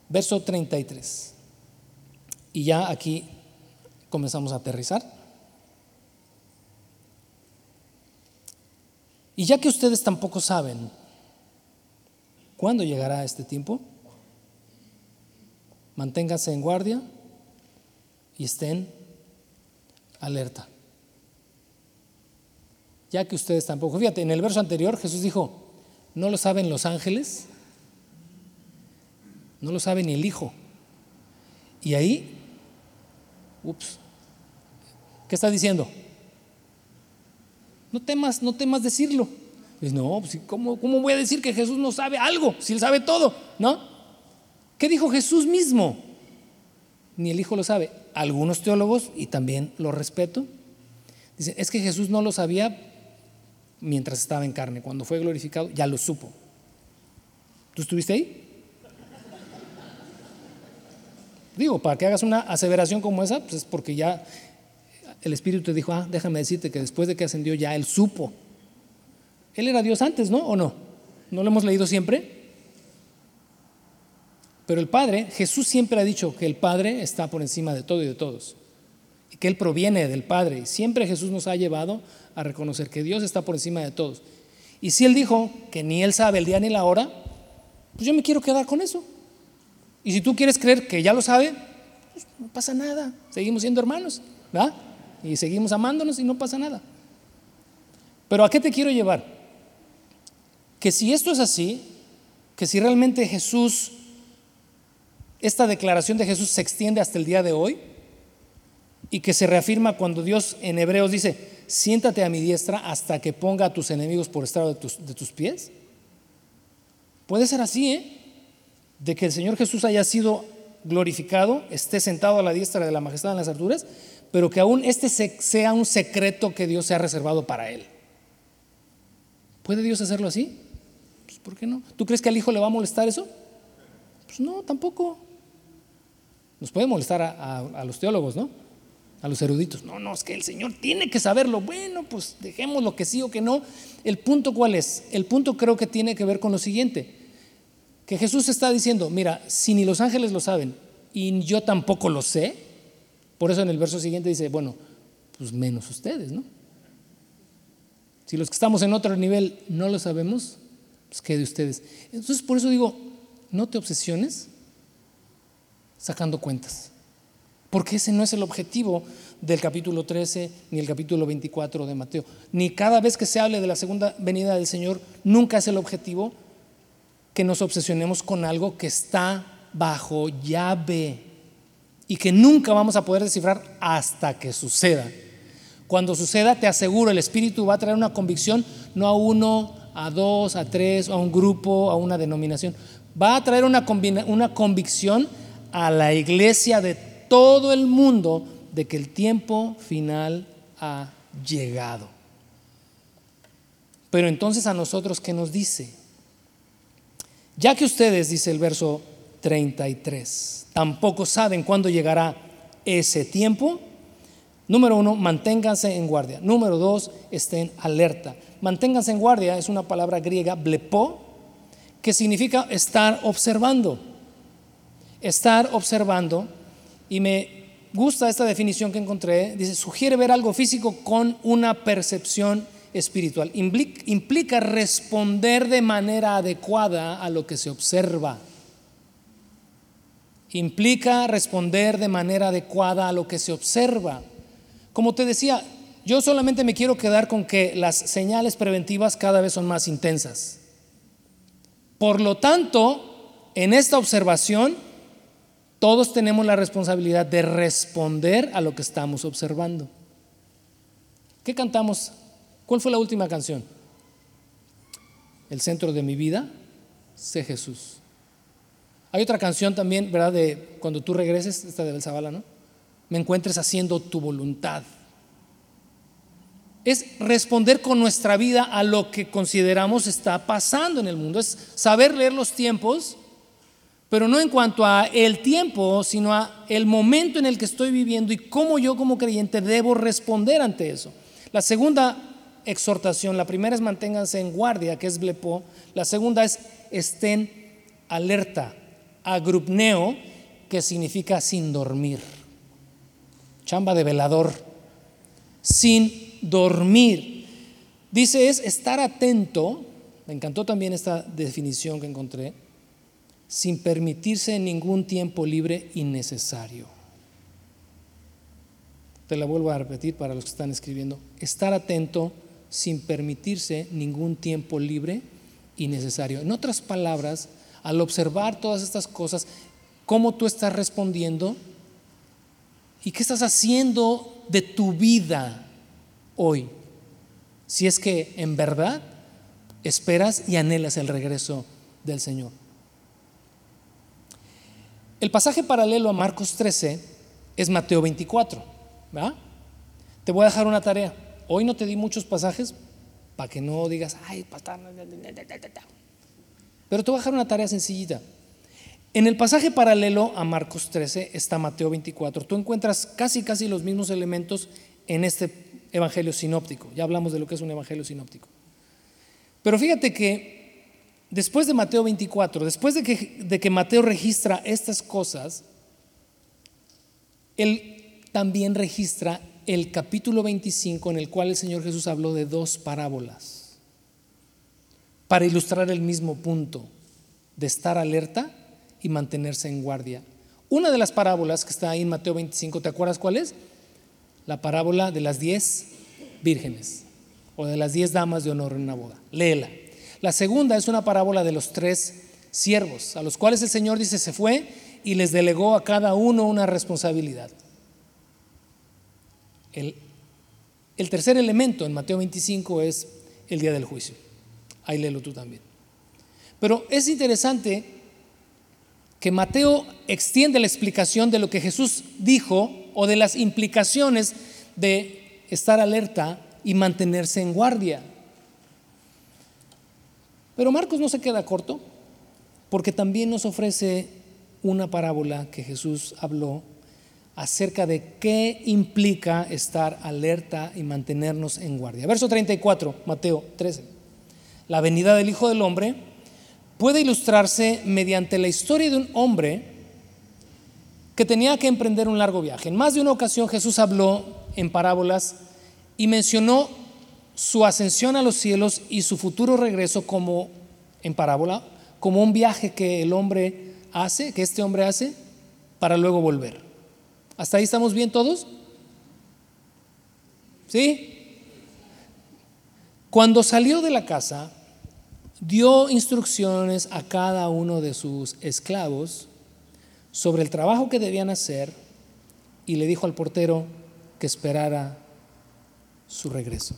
Verso 33. Y ya aquí comenzamos a aterrizar. Y ya que ustedes tampoco saben cuándo llegará este tiempo, manténganse en guardia y estén alerta. Ya que ustedes tampoco, fíjate, en el verso anterior Jesús dijo, no lo saben los ángeles, no lo sabe ni el Hijo. Y ahí, ups, ¿qué está diciendo? No temas, no temas decirlo. No, pues, ¿cómo, ¿cómo voy a decir que Jesús no sabe algo si él sabe todo? ¿No? ¿Qué dijo Jesús mismo? Ni el Hijo lo sabe. Algunos teólogos, y también lo respeto, dicen, es que Jesús no lo sabía mientras estaba en carne. Cuando fue glorificado, ya lo supo. ¿Tú estuviste ahí? Digo, para que hagas una aseveración como esa, pues es porque ya el Espíritu dijo, ah, déjame decirte que después de que ascendió ya él supo. Él era Dios antes, ¿no? ¿O no? ¿No lo hemos leído siempre? Pero el Padre, Jesús siempre ha dicho que el Padre está por encima de todo y de todos. Y que Él proviene del Padre. Y siempre Jesús nos ha llevado a reconocer que Dios está por encima de todos. Y si Él dijo que ni Él sabe el día ni la hora, pues yo me quiero quedar con eso. Y si tú quieres creer que ya lo sabe, pues no pasa nada. Seguimos siendo hermanos, ¿verdad? Y seguimos amándonos y no pasa nada. Pero ¿a qué te quiero llevar? Que si esto es así, que si realmente Jesús, esta declaración de Jesús se extiende hasta el día de hoy, y que se reafirma cuando Dios en Hebreos dice, siéntate a mi diestra hasta que ponga a tus enemigos por estrado de tus, de tus pies. Puede ser así, ¿eh? De que el Señor Jesús haya sido glorificado, esté sentado a la diestra de la majestad en las alturas, pero que aún este sea un secreto que Dios se ha reservado para él. ¿Puede Dios hacerlo así? Pues ¿por qué no? ¿Tú crees que al hijo le va a molestar eso? Pues no, tampoco. Nos puede molestar a, los teólogos, ¿no? A los eruditos. No, no, es que el Señor tiene que saberlo. Bueno, pues dejemos lo que sí o que no. El punto cuál es? El punto creo que tiene que ver con lo siguiente. Que Jesús está diciendo, mira, si ni los ángeles lo saben y yo tampoco lo sé, por eso en el verso siguiente dice, bueno, pues menos ustedes, ¿no? Si los que estamos en otro nivel no lo sabemos, pues qué de ustedes. Entonces, por eso digo, no te obsesiones sacando cuentas. Porque ese no es el objetivo del capítulo 13 ni el capítulo 24 de Mateo. Ni cada vez que se hable de la segunda venida del Señor, nunca es el objetivo que nos obsesionemos con algo que está bajo llave y que nunca vamos a poder descifrar hasta que suceda. Cuando suceda, te aseguro, el Espíritu va a traer una convicción, no a uno, a dos, a tres, a un grupo, a una denominación. Va a traer una, una convicción a la iglesia de todo el mundo de que el tiempo final ha llegado. Pero entonces a nosotros, ¿qué nos dice? Ya que ustedes, dice el verso 33, tampoco saben cuándo llegará ese tiempo, número uno, manténganse en guardia. Número dos, estén alerta. Manténganse en guardia es una palabra griega, blepo, que significa estar observando. Estar observando, y me gusta esta definición que encontré, dice, sugiere ver algo físico con una percepción espiritual. Implica responder de manera adecuada a lo que se observa. Implica responder de manera adecuada a lo que se observa. Como te decía, yo solamente me quiero quedar con que las señales preventivas cada vez son más intensas. Por lo tanto, en esta observación, todos tenemos la responsabilidad de responder a lo que estamos observando. ¿Qué cantamos? ¿Cuál fue la última canción? El centro de mi vida, sé Jesús. Hay otra canción también, ¿verdad? De cuando tú regreses, esta de Zabala, ¿no? Me encuentres haciendo tu voluntad es responder con nuestra vida a lo que consideramos está pasando en el mundo, es saber leer los tiempos, pero no en cuanto a el tiempo, sino a el momento en el que estoy viviendo y cómo yo como creyente debo responder ante eso. La segunda exhortación, la primera es manténganse en guardia, que es blepo, la segunda es estén alerta, agrupneo, que significa sin dormir, chamba de velador, sin dormir. Dice es estar atento, me encantó también esta definición que encontré, sin permitirse ningún tiempo libre innecesario. Te la vuelvo a repetir para los que están escribiendo. Estar atento sin permitirse ningún tiempo libre innecesario. En otras palabras, al observar todas estas cosas, cómo tú estás respondiendo y qué estás haciendo de tu vida hoy, si es que en verdad esperas y anhelas el regreso del Señor. El pasaje paralelo a Marcos 13 es Mateo 24. Te voy a dejar una tarea. Hoy no te di muchos pasajes para que no digas, ay, pastor. Pero te voy a dejar una tarea sencillita. En el pasaje paralelo a Marcos 13 está Mateo 24. Tú encuentras casi, casi los mismos elementos en este evangelio sinóptico. Ya hablamos de lo que es un evangelio sinóptico. Pero fíjate que después de Mateo 24, después de que, de que Mateo registra estas cosas, él también registra el capítulo 25 en el cual el Señor Jesús habló de dos parábolas para ilustrar el mismo punto de estar alerta y mantenerse en guardia. Una de las parábolas que está ahí en Mateo 25, ¿te acuerdas cuál es? la parábola de las diez vírgenes o de las diez damas de honor en una boda. Léela. La segunda es una parábola de los tres siervos, a los cuales el Señor dice se fue y les delegó a cada uno una responsabilidad. El, el tercer elemento en Mateo 25 es el día del juicio. Ahí léelo tú también. Pero es interesante que Mateo extiende la explicación de lo que Jesús dijo o de las implicaciones de estar alerta y mantenerse en guardia. Pero Marcos no se queda corto, porque también nos ofrece una parábola que Jesús habló acerca de qué implica estar alerta y mantenernos en guardia. Verso 34, Mateo 13. La venida del Hijo del Hombre puede ilustrarse mediante la historia de un hombre que tenía que emprender un largo viaje. En más de una ocasión Jesús habló en parábolas y mencionó su ascensión a los cielos y su futuro regreso como en parábola, como un viaje que el hombre hace, que este hombre hace, para luego volver. ¿Hasta ahí estamos bien todos? ¿Sí? Cuando salió de la casa, dio instrucciones a cada uno de sus esclavos sobre el trabajo que debían hacer y le dijo al portero que esperara su regreso.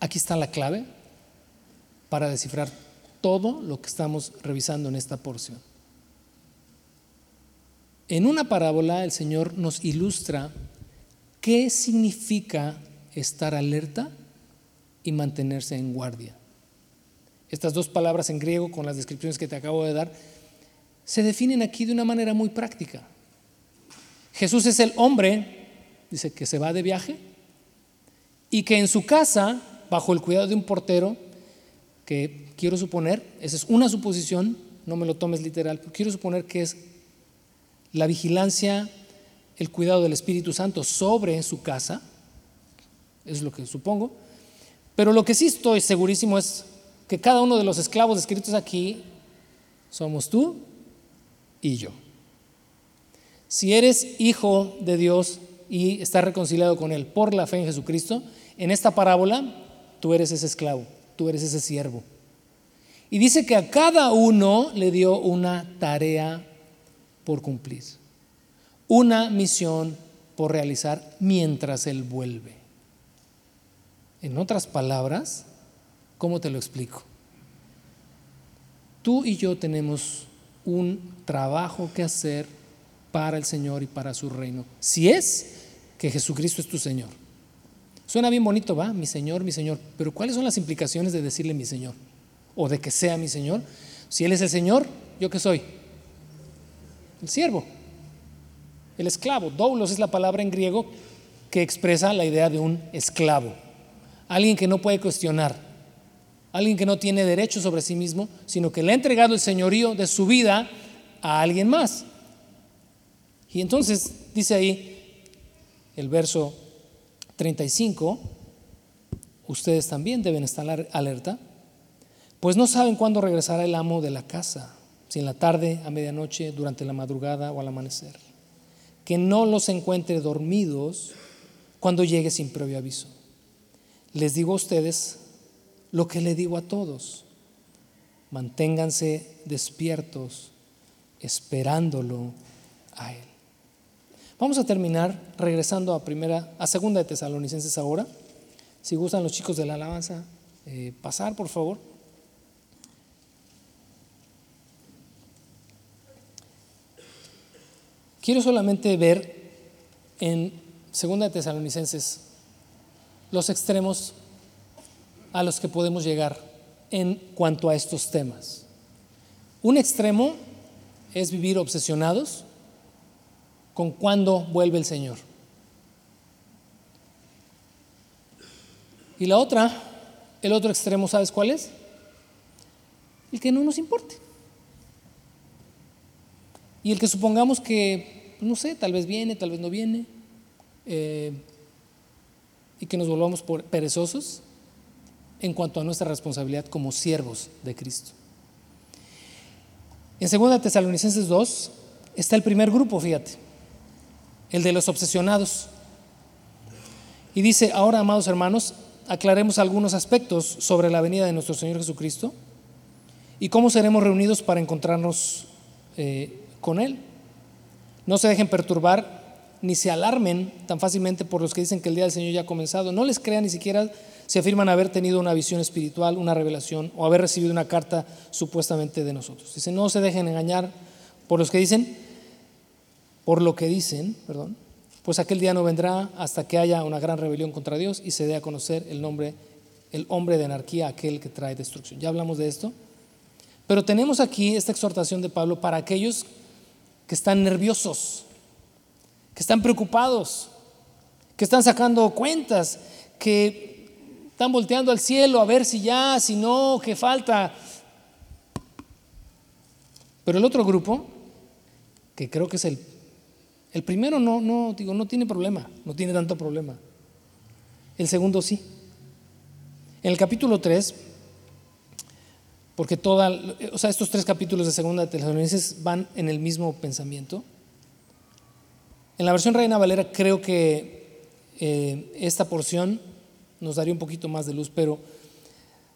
Aquí está la clave para descifrar todo lo que estamos revisando en esta porción. En una parábola el Señor nos ilustra qué significa estar alerta y mantenerse en guardia. Estas dos palabras en griego con las descripciones que te acabo de dar se definen aquí de una manera muy práctica. Jesús es el hombre, dice, que se va de viaje y que en su casa, bajo el cuidado de un portero, que quiero suponer, esa es una suposición, no me lo tomes literal, pero quiero suponer que es la vigilancia, el cuidado del Espíritu Santo sobre su casa, es lo que supongo, pero lo que sí estoy segurísimo es que cada uno de los esclavos descritos aquí somos tú y yo. Si eres hijo de Dios y estás reconciliado con Él por la fe en Jesucristo, en esta parábola tú eres ese esclavo, tú eres ese siervo. Y dice que a cada uno le dio una tarea por cumplir, una misión por realizar mientras Él vuelve. En otras palabras, ¿cómo te lo explico? Tú y yo tenemos un trabajo que hacer para el Señor y para su reino, si es que Jesucristo es tu Señor. Suena bien bonito, va, mi Señor, mi Señor, pero ¿cuáles son las implicaciones de decirle mi Señor? O de que sea mi Señor. Si Él es el Señor, ¿yo qué soy? El siervo, el esclavo. Doulos es la palabra en griego que expresa la idea de un esclavo, alguien que no puede cuestionar, alguien que no tiene derecho sobre sí mismo, sino que le ha entregado el señorío de su vida a alguien más. Y entonces dice ahí el verso 35, ustedes también deben estar alerta, pues no saben cuándo regresará el amo de la casa, si en la tarde, a medianoche, durante la madrugada o al amanecer. Que no los encuentre dormidos cuando llegue sin previo aviso. Les digo a ustedes lo que le digo a todos. Manténganse despiertos esperándolo a él. Vamos a terminar regresando a primera a segunda de Tesalonicenses ahora. Si gustan los chicos de la alabanza eh, pasar, por favor. Quiero solamente ver en segunda de Tesalonicenses los extremos a los que podemos llegar en cuanto a estos temas. Un extremo es vivir obsesionados con cuándo vuelve el Señor. Y la otra, el otro extremo, ¿sabes cuál es? El que no nos importe. Y el que supongamos que, no sé, tal vez viene, tal vez no viene, eh, y que nos volvamos perezosos en cuanto a nuestra responsabilidad como siervos de Cristo. En 2 Tesalonicenses 2 está el primer grupo, fíjate, el de los obsesionados. Y dice, ahora, amados hermanos, aclaremos algunos aspectos sobre la venida de nuestro Señor Jesucristo y cómo seremos reunidos para encontrarnos eh, con Él. No se dejen perturbar ni se alarmen tan fácilmente por los que dicen que el día del Señor ya ha comenzado. No les crean ni siquiera si afirman haber tenido una visión espiritual, una revelación o haber recibido una carta supuestamente de nosotros. Dice, no se dejen engañar por los que dicen, por lo que dicen, perdón, pues aquel día no vendrá hasta que haya una gran rebelión contra Dios y se dé a conocer el nombre, el hombre de anarquía, aquel que trae destrucción. Ya hablamos de esto. Pero tenemos aquí esta exhortación de Pablo para aquellos que están nerviosos, que están preocupados, que están sacando cuentas, que están volteando al cielo a ver si ya, si no, qué falta. Pero el otro grupo, que creo que es el, el primero, no, no, digo, no tiene problema, no tiene tanto problema. El segundo sí. En el capítulo 3, porque toda, o sea, estos tres capítulos de Segunda de van en el mismo pensamiento. En la versión Reina Valera creo que eh, esta porción nos daría un poquito más de luz, pero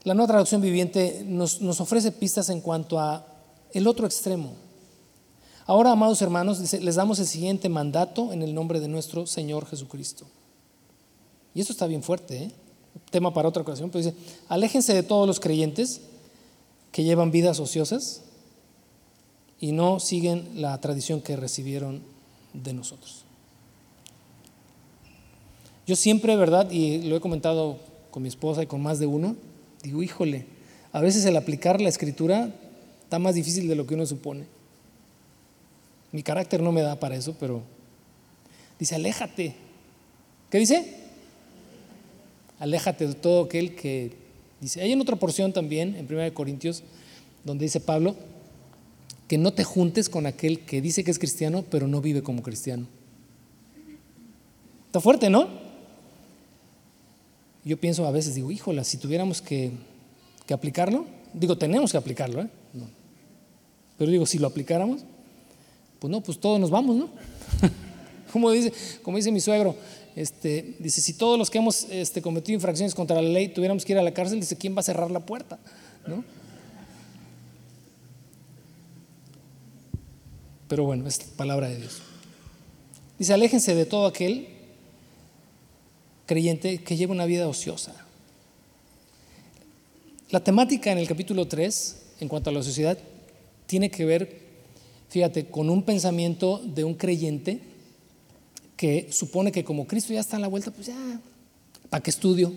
la nueva traducción viviente nos, ofrece pistas en cuanto a el otro extremo. Ahora, amados hermanos, les damos el siguiente mandato en el nombre de nuestro Señor Jesucristo. Y esto está bien fuerte, ¿eh? tema para otra ocasión, pero dice, aléjense de todos los creyentes que llevan vidas ociosas y no siguen la tradición que recibieron de nosotros. Yo siempre, ¿verdad? Y lo he comentado con mi esposa y con más de uno, digo, híjole, a veces el aplicar la escritura está más difícil de lo que uno supone. Mi carácter no me da para eso, pero dice, aléjate. ¿Qué dice? Aléjate de todo aquel que dice. Hay en otra porción también, en 1 Corintios, donde dice Pablo, que no te juntes con aquel que dice que es cristiano, pero no vive como cristiano. Está fuerte, ¿no? Yo pienso a veces, digo, híjola, si tuviéramos que, aplicarlo, digo, tenemos que aplicarlo, ¿eh? Pero digo, si lo aplicáramos, pues no, pues todos nos vamos, ¿no? como, dice, como dice mi suegro, este, dice, si todos los que hemos este, cometido infracciones contra la ley tuviéramos que ir a la cárcel, dice, ¿quién va a cerrar la puerta? ¿No? Pero bueno, es palabra de Dios. Dice, aléjense de todo aquel creyente que lleva una vida ociosa. La temática en el capítulo 3, en cuanto a la sociedad, tiene que ver, fíjate, con un pensamiento de un creyente que supone que como Cristo ya está a la vuelta, pues ya, ¿para qué estudio?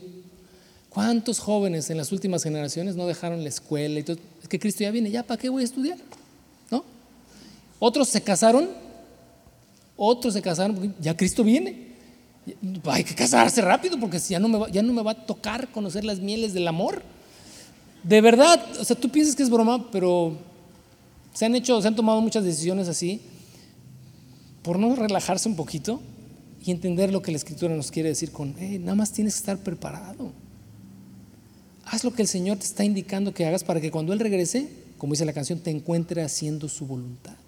¿Cuántos jóvenes en las últimas generaciones no dejaron la escuela y todo? Es que Cristo ya viene, ¿ya para qué voy a estudiar? Otros se casaron, otros se casaron porque ya Cristo viene. Hay que casarse rápido porque ya no, me va, ya no me va a tocar conocer las mieles del amor. De verdad, o sea, tú piensas que es broma, pero se han hecho, se han tomado muchas decisiones así por no relajarse un poquito y entender lo que la escritura nos quiere decir con, nada más tienes que estar preparado. Haz lo que el Señor te está indicando que hagas para que cuando Él regrese, como dice la canción, te encuentre haciendo su voluntad.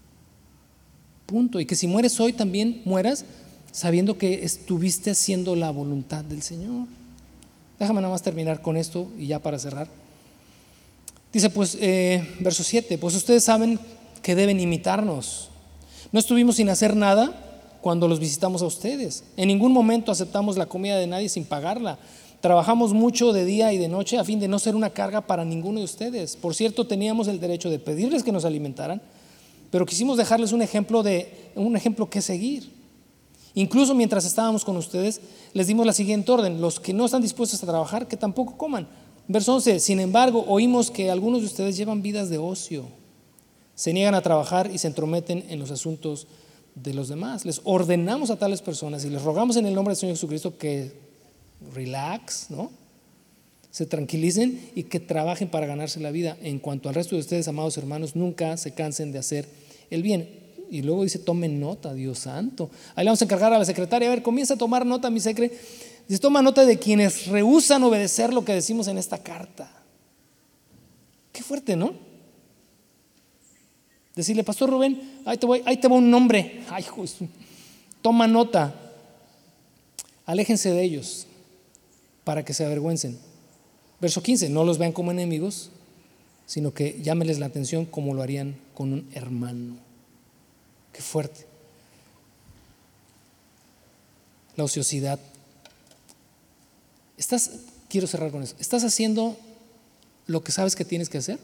Punto. Y que si mueres hoy también mueras sabiendo que estuviste haciendo la voluntad del Señor. Déjame nada más terminar con esto y ya para cerrar. Dice pues, eh, verso 7, pues ustedes saben que deben imitarnos. No estuvimos sin hacer nada cuando los visitamos a ustedes. En ningún momento aceptamos la comida de nadie sin pagarla. Trabajamos mucho de día y de noche a fin de no ser una carga para ninguno de ustedes. Por cierto, teníamos el derecho de pedirles que nos alimentaran pero quisimos dejarles un ejemplo de un ejemplo que seguir. Incluso mientras estábamos con ustedes, les dimos la siguiente orden: los que no están dispuestos a trabajar, que tampoco coman. Verso 11: Sin embargo, oímos que algunos de ustedes llevan vidas de ocio, se niegan a trabajar y se entrometen en los asuntos de los demás. Les ordenamos a tales personas y les rogamos en el nombre del Señor Jesucristo que relax, ¿no? Se tranquilicen y que trabajen para ganarse la vida. En cuanto al resto de ustedes, amados hermanos, nunca se cansen de hacer el bien. Y luego dice, tomen nota, Dios santo. Ahí le vamos a encargar a la secretaria, a ver, comienza a tomar nota, mi secre. Dice, toma nota de quienes rehusan obedecer lo que decimos en esta carta. Qué fuerte, ¿no? Decirle, Pastor Rubén, ahí te voy, ahí te va un nombre. Ay, justo. Toma nota. Aléjense de ellos para que se avergüencen. Verso 15, no los vean como enemigos, sino que llámeles la atención como lo harían con un hermano. Qué fuerte. la ociosidad. Estás, quiero cerrar con eso, ¿estás haciendo lo que sabes que tienes que hacer?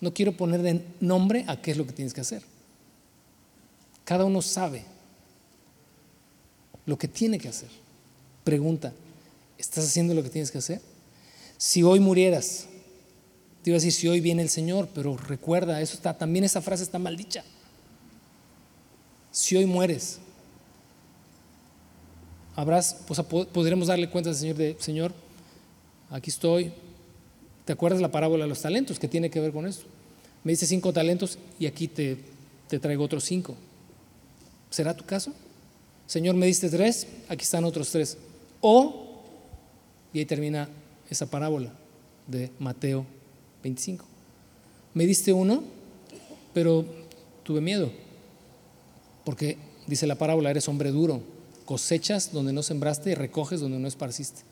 No quiero poner de nombre a qué es lo que tienes que hacer. Cada uno sabe lo que tiene que hacer. Pregunta, ¿estás haciendo lo que tienes que hacer? Si hoy murieras, te iba a decir si hoy viene el Señor, pero recuerda, también esa frase está mal dicha. Si hoy mueres, habrás, pues, podremos darle cuenta al Señor de, Señor, aquí estoy. ¿Te acuerdas la parábola de los talentos que tiene que ver con eso? Me dice cinco talentos y aquí te, te traigo otros cinco. ¿Será tu caso? Señor, me diste tres, aquí están otros tres. O, y ahí termina esa parábola de Mateo 25. Me diste uno, pero tuve miedo, porque dice la parábola, eres hombre duro, cosechas donde no sembraste y recoges donde no esparciste.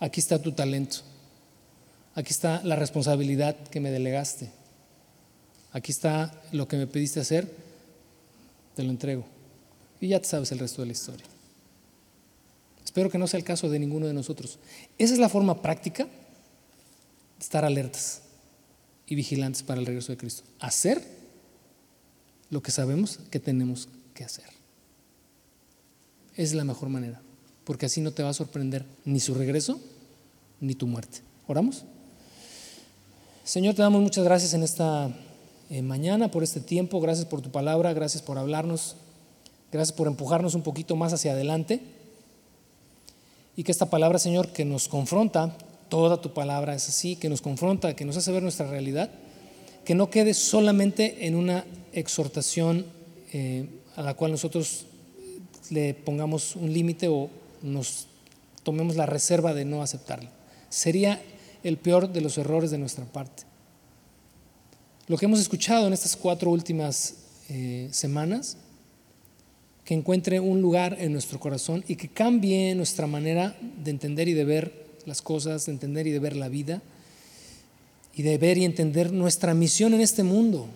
Aquí está tu talento, aquí está la responsabilidad que me delegaste, aquí está lo que me pediste hacer, te lo entrego. Y ya te sabes el resto de la historia. Espero que no sea el caso de ninguno de nosotros. Esa es la forma práctica de estar alertas y vigilantes para el regreso de Cristo. Hacer lo que sabemos que tenemos que hacer. Es la mejor manera, porque así no te va a sorprender ni su regreso ni tu muerte. ¿Oramos? Señor, te damos muchas gracias en esta eh, mañana por este tiempo, gracias por tu palabra, gracias por hablarnos, gracias por empujarnos un poquito más hacia adelante. Y que esta palabra, Señor, que nos confronta, toda tu palabra es así, que nos confronta, que nos hace ver nuestra realidad, que no quede solamente en una exhortación eh, a la cual nosotros le pongamos un límite o nos tomemos la reserva de no aceptarla. Sería el peor de los errores de nuestra parte. Lo que hemos escuchado en estas cuatro últimas eh, semanas, que encuentre un lugar en nuestro corazón y que cambie nuestra manera de entender y de ver las cosas, de entender y de ver la vida y de ver y entender nuestra misión en este mundo.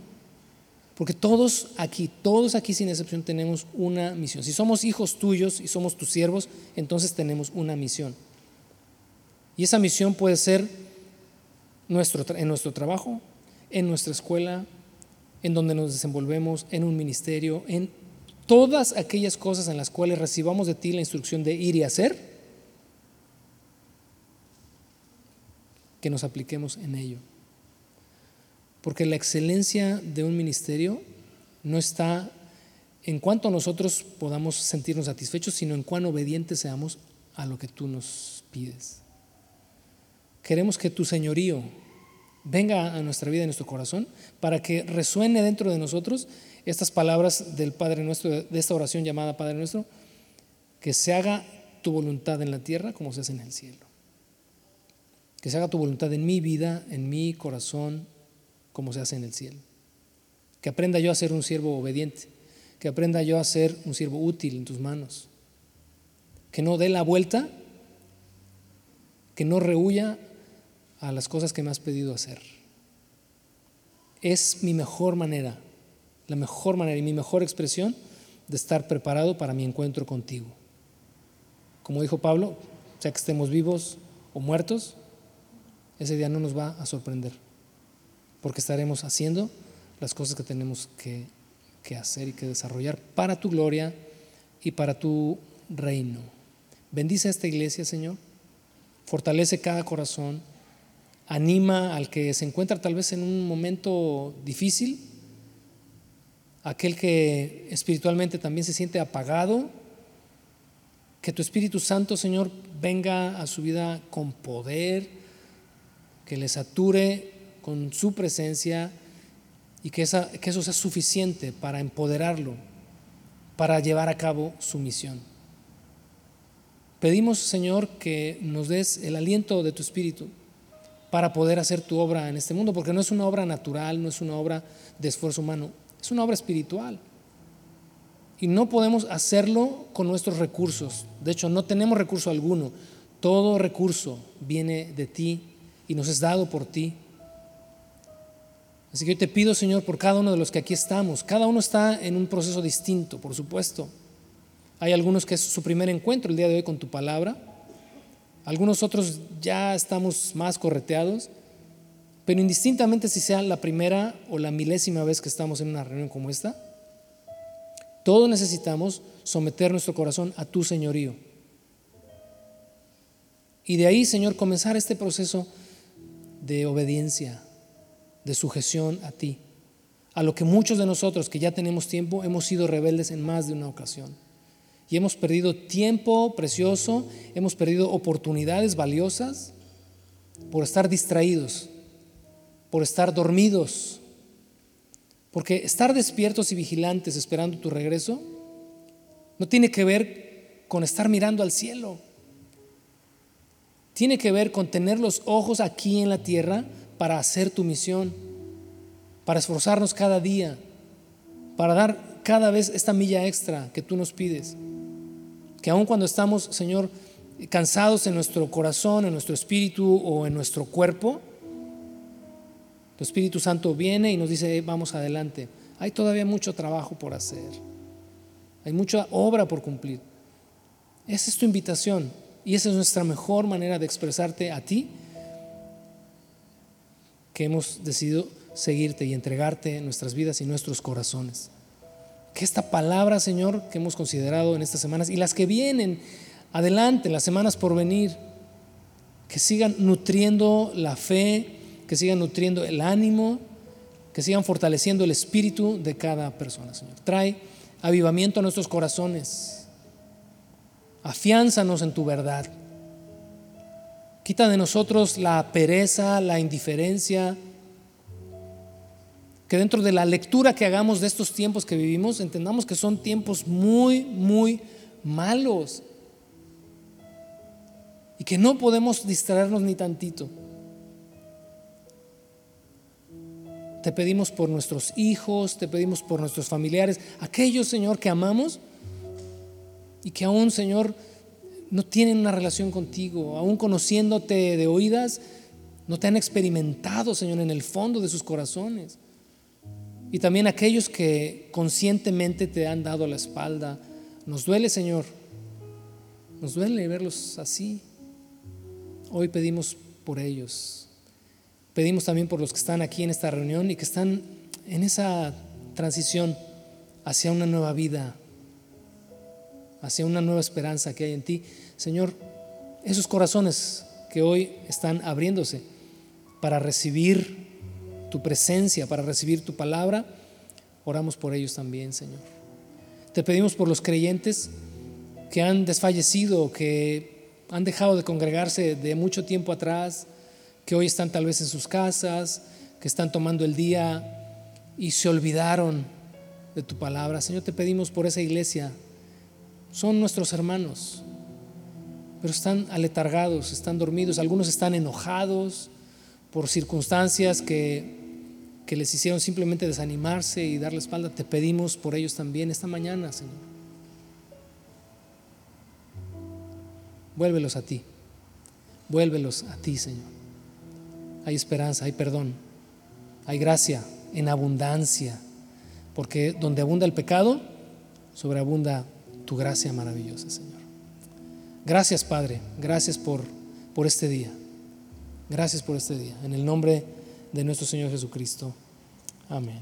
Porque todos aquí, todos aquí sin excepción tenemos una misión. Si somos hijos tuyos y somos tus siervos, entonces tenemos una misión. Y esa misión puede ser nuestro, en nuestro trabajo, en nuestra escuela, en donde nos desenvolvemos, en un ministerio, en todas aquellas cosas en las cuales recibamos de ti la instrucción de ir y hacer que nos apliquemos en ello. Porque la excelencia de un ministerio no está en cuanto nosotros podamos sentirnos satisfechos, sino en cuán obedientes seamos a lo que tú nos pides. Queremos que tu señorío venga a nuestra vida, y a nuestro corazón, para que resuene dentro de nosotros estas palabras del Padre nuestro, de esta oración llamada Padre nuestro, que se haga tu voluntad en la tierra como se hace en el cielo. Que se haga tu voluntad en mi vida, en mi corazón, como se hace en el cielo. Que aprenda yo a ser un siervo obediente. Que aprenda yo a ser un siervo útil en tus manos. Que no dé la vuelta. Que no rehuya a las cosas que me has pedido hacer. Es mi mejor manera, la mejor manera y mi mejor expresión de estar preparado para mi encuentro contigo. Como dijo Pablo, sea que estemos vivos o muertos, ese día no nos va a sorprender, porque estaremos haciendo las cosas que tenemos que, hacer y que desarrollar para tu gloria y para tu reino. Bendice a esta iglesia, Señor. Fortalece cada corazón. Anima al que se encuentra tal vez en un momento difícil, aquel que espiritualmente también se siente apagado. Que tu Espíritu Santo, Señor, venga a su vida con poder, que le sature con su presencia y que, eso sea suficiente para empoderarlo, para llevar a cabo su misión. Pedimos, Señor, que nos des el aliento de tu Espíritu para poder hacer tu obra en este mundo, porque no es una obra natural, no es una obra de esfuerzo humano, es una obra espiritual. Y no podemos hacerlo con nuestros recursos. De hecho, no tenemos recurso alguno. Todo recurso viene de ti y nos es dado por ti. Así que yo te pido, Señor, por cada uno de los que aquí estamos. Cada uno está en un proceso distinto, por supuesto. Hay algunos que es su primer encuentro el día de hoy con tu palabra. Algunos otros ya estamos más correteados. Pero indistintamente si sea la primera o la milésima vez que estamos en una reunión como esta, todos necesitamos someter nuestro corazón a tu señorío. Y de ahí, Señor, comenzar este proceso de obediencia, de sujeción a ti, a lo que muchos de nosotros que ya tenemos tiempo hemos sido rebeldes en más de una ocasión. Y hemos perdido tiempo precioso, hemos perdido oportunidades valiosas por estar distraídos, por estar dormidos. Porque estar despiertos y vigilantes esperando tu regreso no tiene que ver con estar mirando al cielo. Tiene que ver con tener los ojos aquí en la tierra para hacer tu misión, para esforzarnos cada día, para dar cada vez esta milla extra que tú nos pides. Que aun cuando estamos, Señor, cansados en nuestro corazón, en nuestro espíritu o en nuestro cuerpo, el Espíritu Santo viene y nos dice, vamos adelante. Hay todavía mucho trabajo por hacer. Hay mucha obra por cumplir. Esa es tu invitación y esa es nuestra mejor manera de expresarte a ti, que hemos decidido seguirte y entregarte nuestras vidas y nuestros corazones. Que esta palabra, Señor, que hemos considerado en estas semanas y las que vienen adelante, las semanas por venir, que sigan nutriendo la fe, que sigan nutriendo el ánimo, que sigan fortaleciendo el espíritu de cada persona, Señor. Trae avivamiento a nuestros corazones. Afiánzanos en tu verdad. Quita de nosotros la pereza, la indiferencia. Que dentro de la lectura que hagamos de estos tiempos que vivimos, entendamos que son tiempos muy, muy malos. Y que no podemos distraernos ni tantito. Te pedimos por nuestros hijos, te pedimos por nuestros familiares, aquellos, Señor, que amamos y que aún, Señor, no tienen una relación contigo, aún conociéndote de oídas, no te han experimentado, Señor, en el fondo de sus corazones. Y también aquellos que conscientemente te han dado la espalda. Nos duele, Señor. Nos duele verlos así. Hoy pedimos por ellos. Pedimos también por los que están aquí en esta reunión y que están en esa transición hacia una nueva vida, hacia una nueva esperanza que hay en ti. Señor, esos corazones que hoy están abriéndose para recibir tu presencia, para recibir tu palabra, oramos por ellos también, Señor. Te pedimos por los creyentes que han desfallecido, que han dejado de congregarse de mucho tiempo atrás, que hoy están tal vez en sus casas, que están tomando el día y se olvidaron de tu palabra. Señor, te pedimos por esa iglesia. Son nuestros hermanos, pero están aletargados, están dormidos, algunos están enojados por circunstancias que, que les hicieron simplemente desanimarse y darle espalda. Te pedimos por ellos también esta mañana, Señor. Vuélvelos a ti, vuélvelos a ti, Señor hay esperanza, hay perdón, hay gracia en abundancia, porque donde abunda el pecado, sobreabunda tu gracia maravillosa, Señor. Gracias, Padre, gracias por, por este día. Gracias por este día. En el nombre de nuestro Señor Jesucristo. Amén.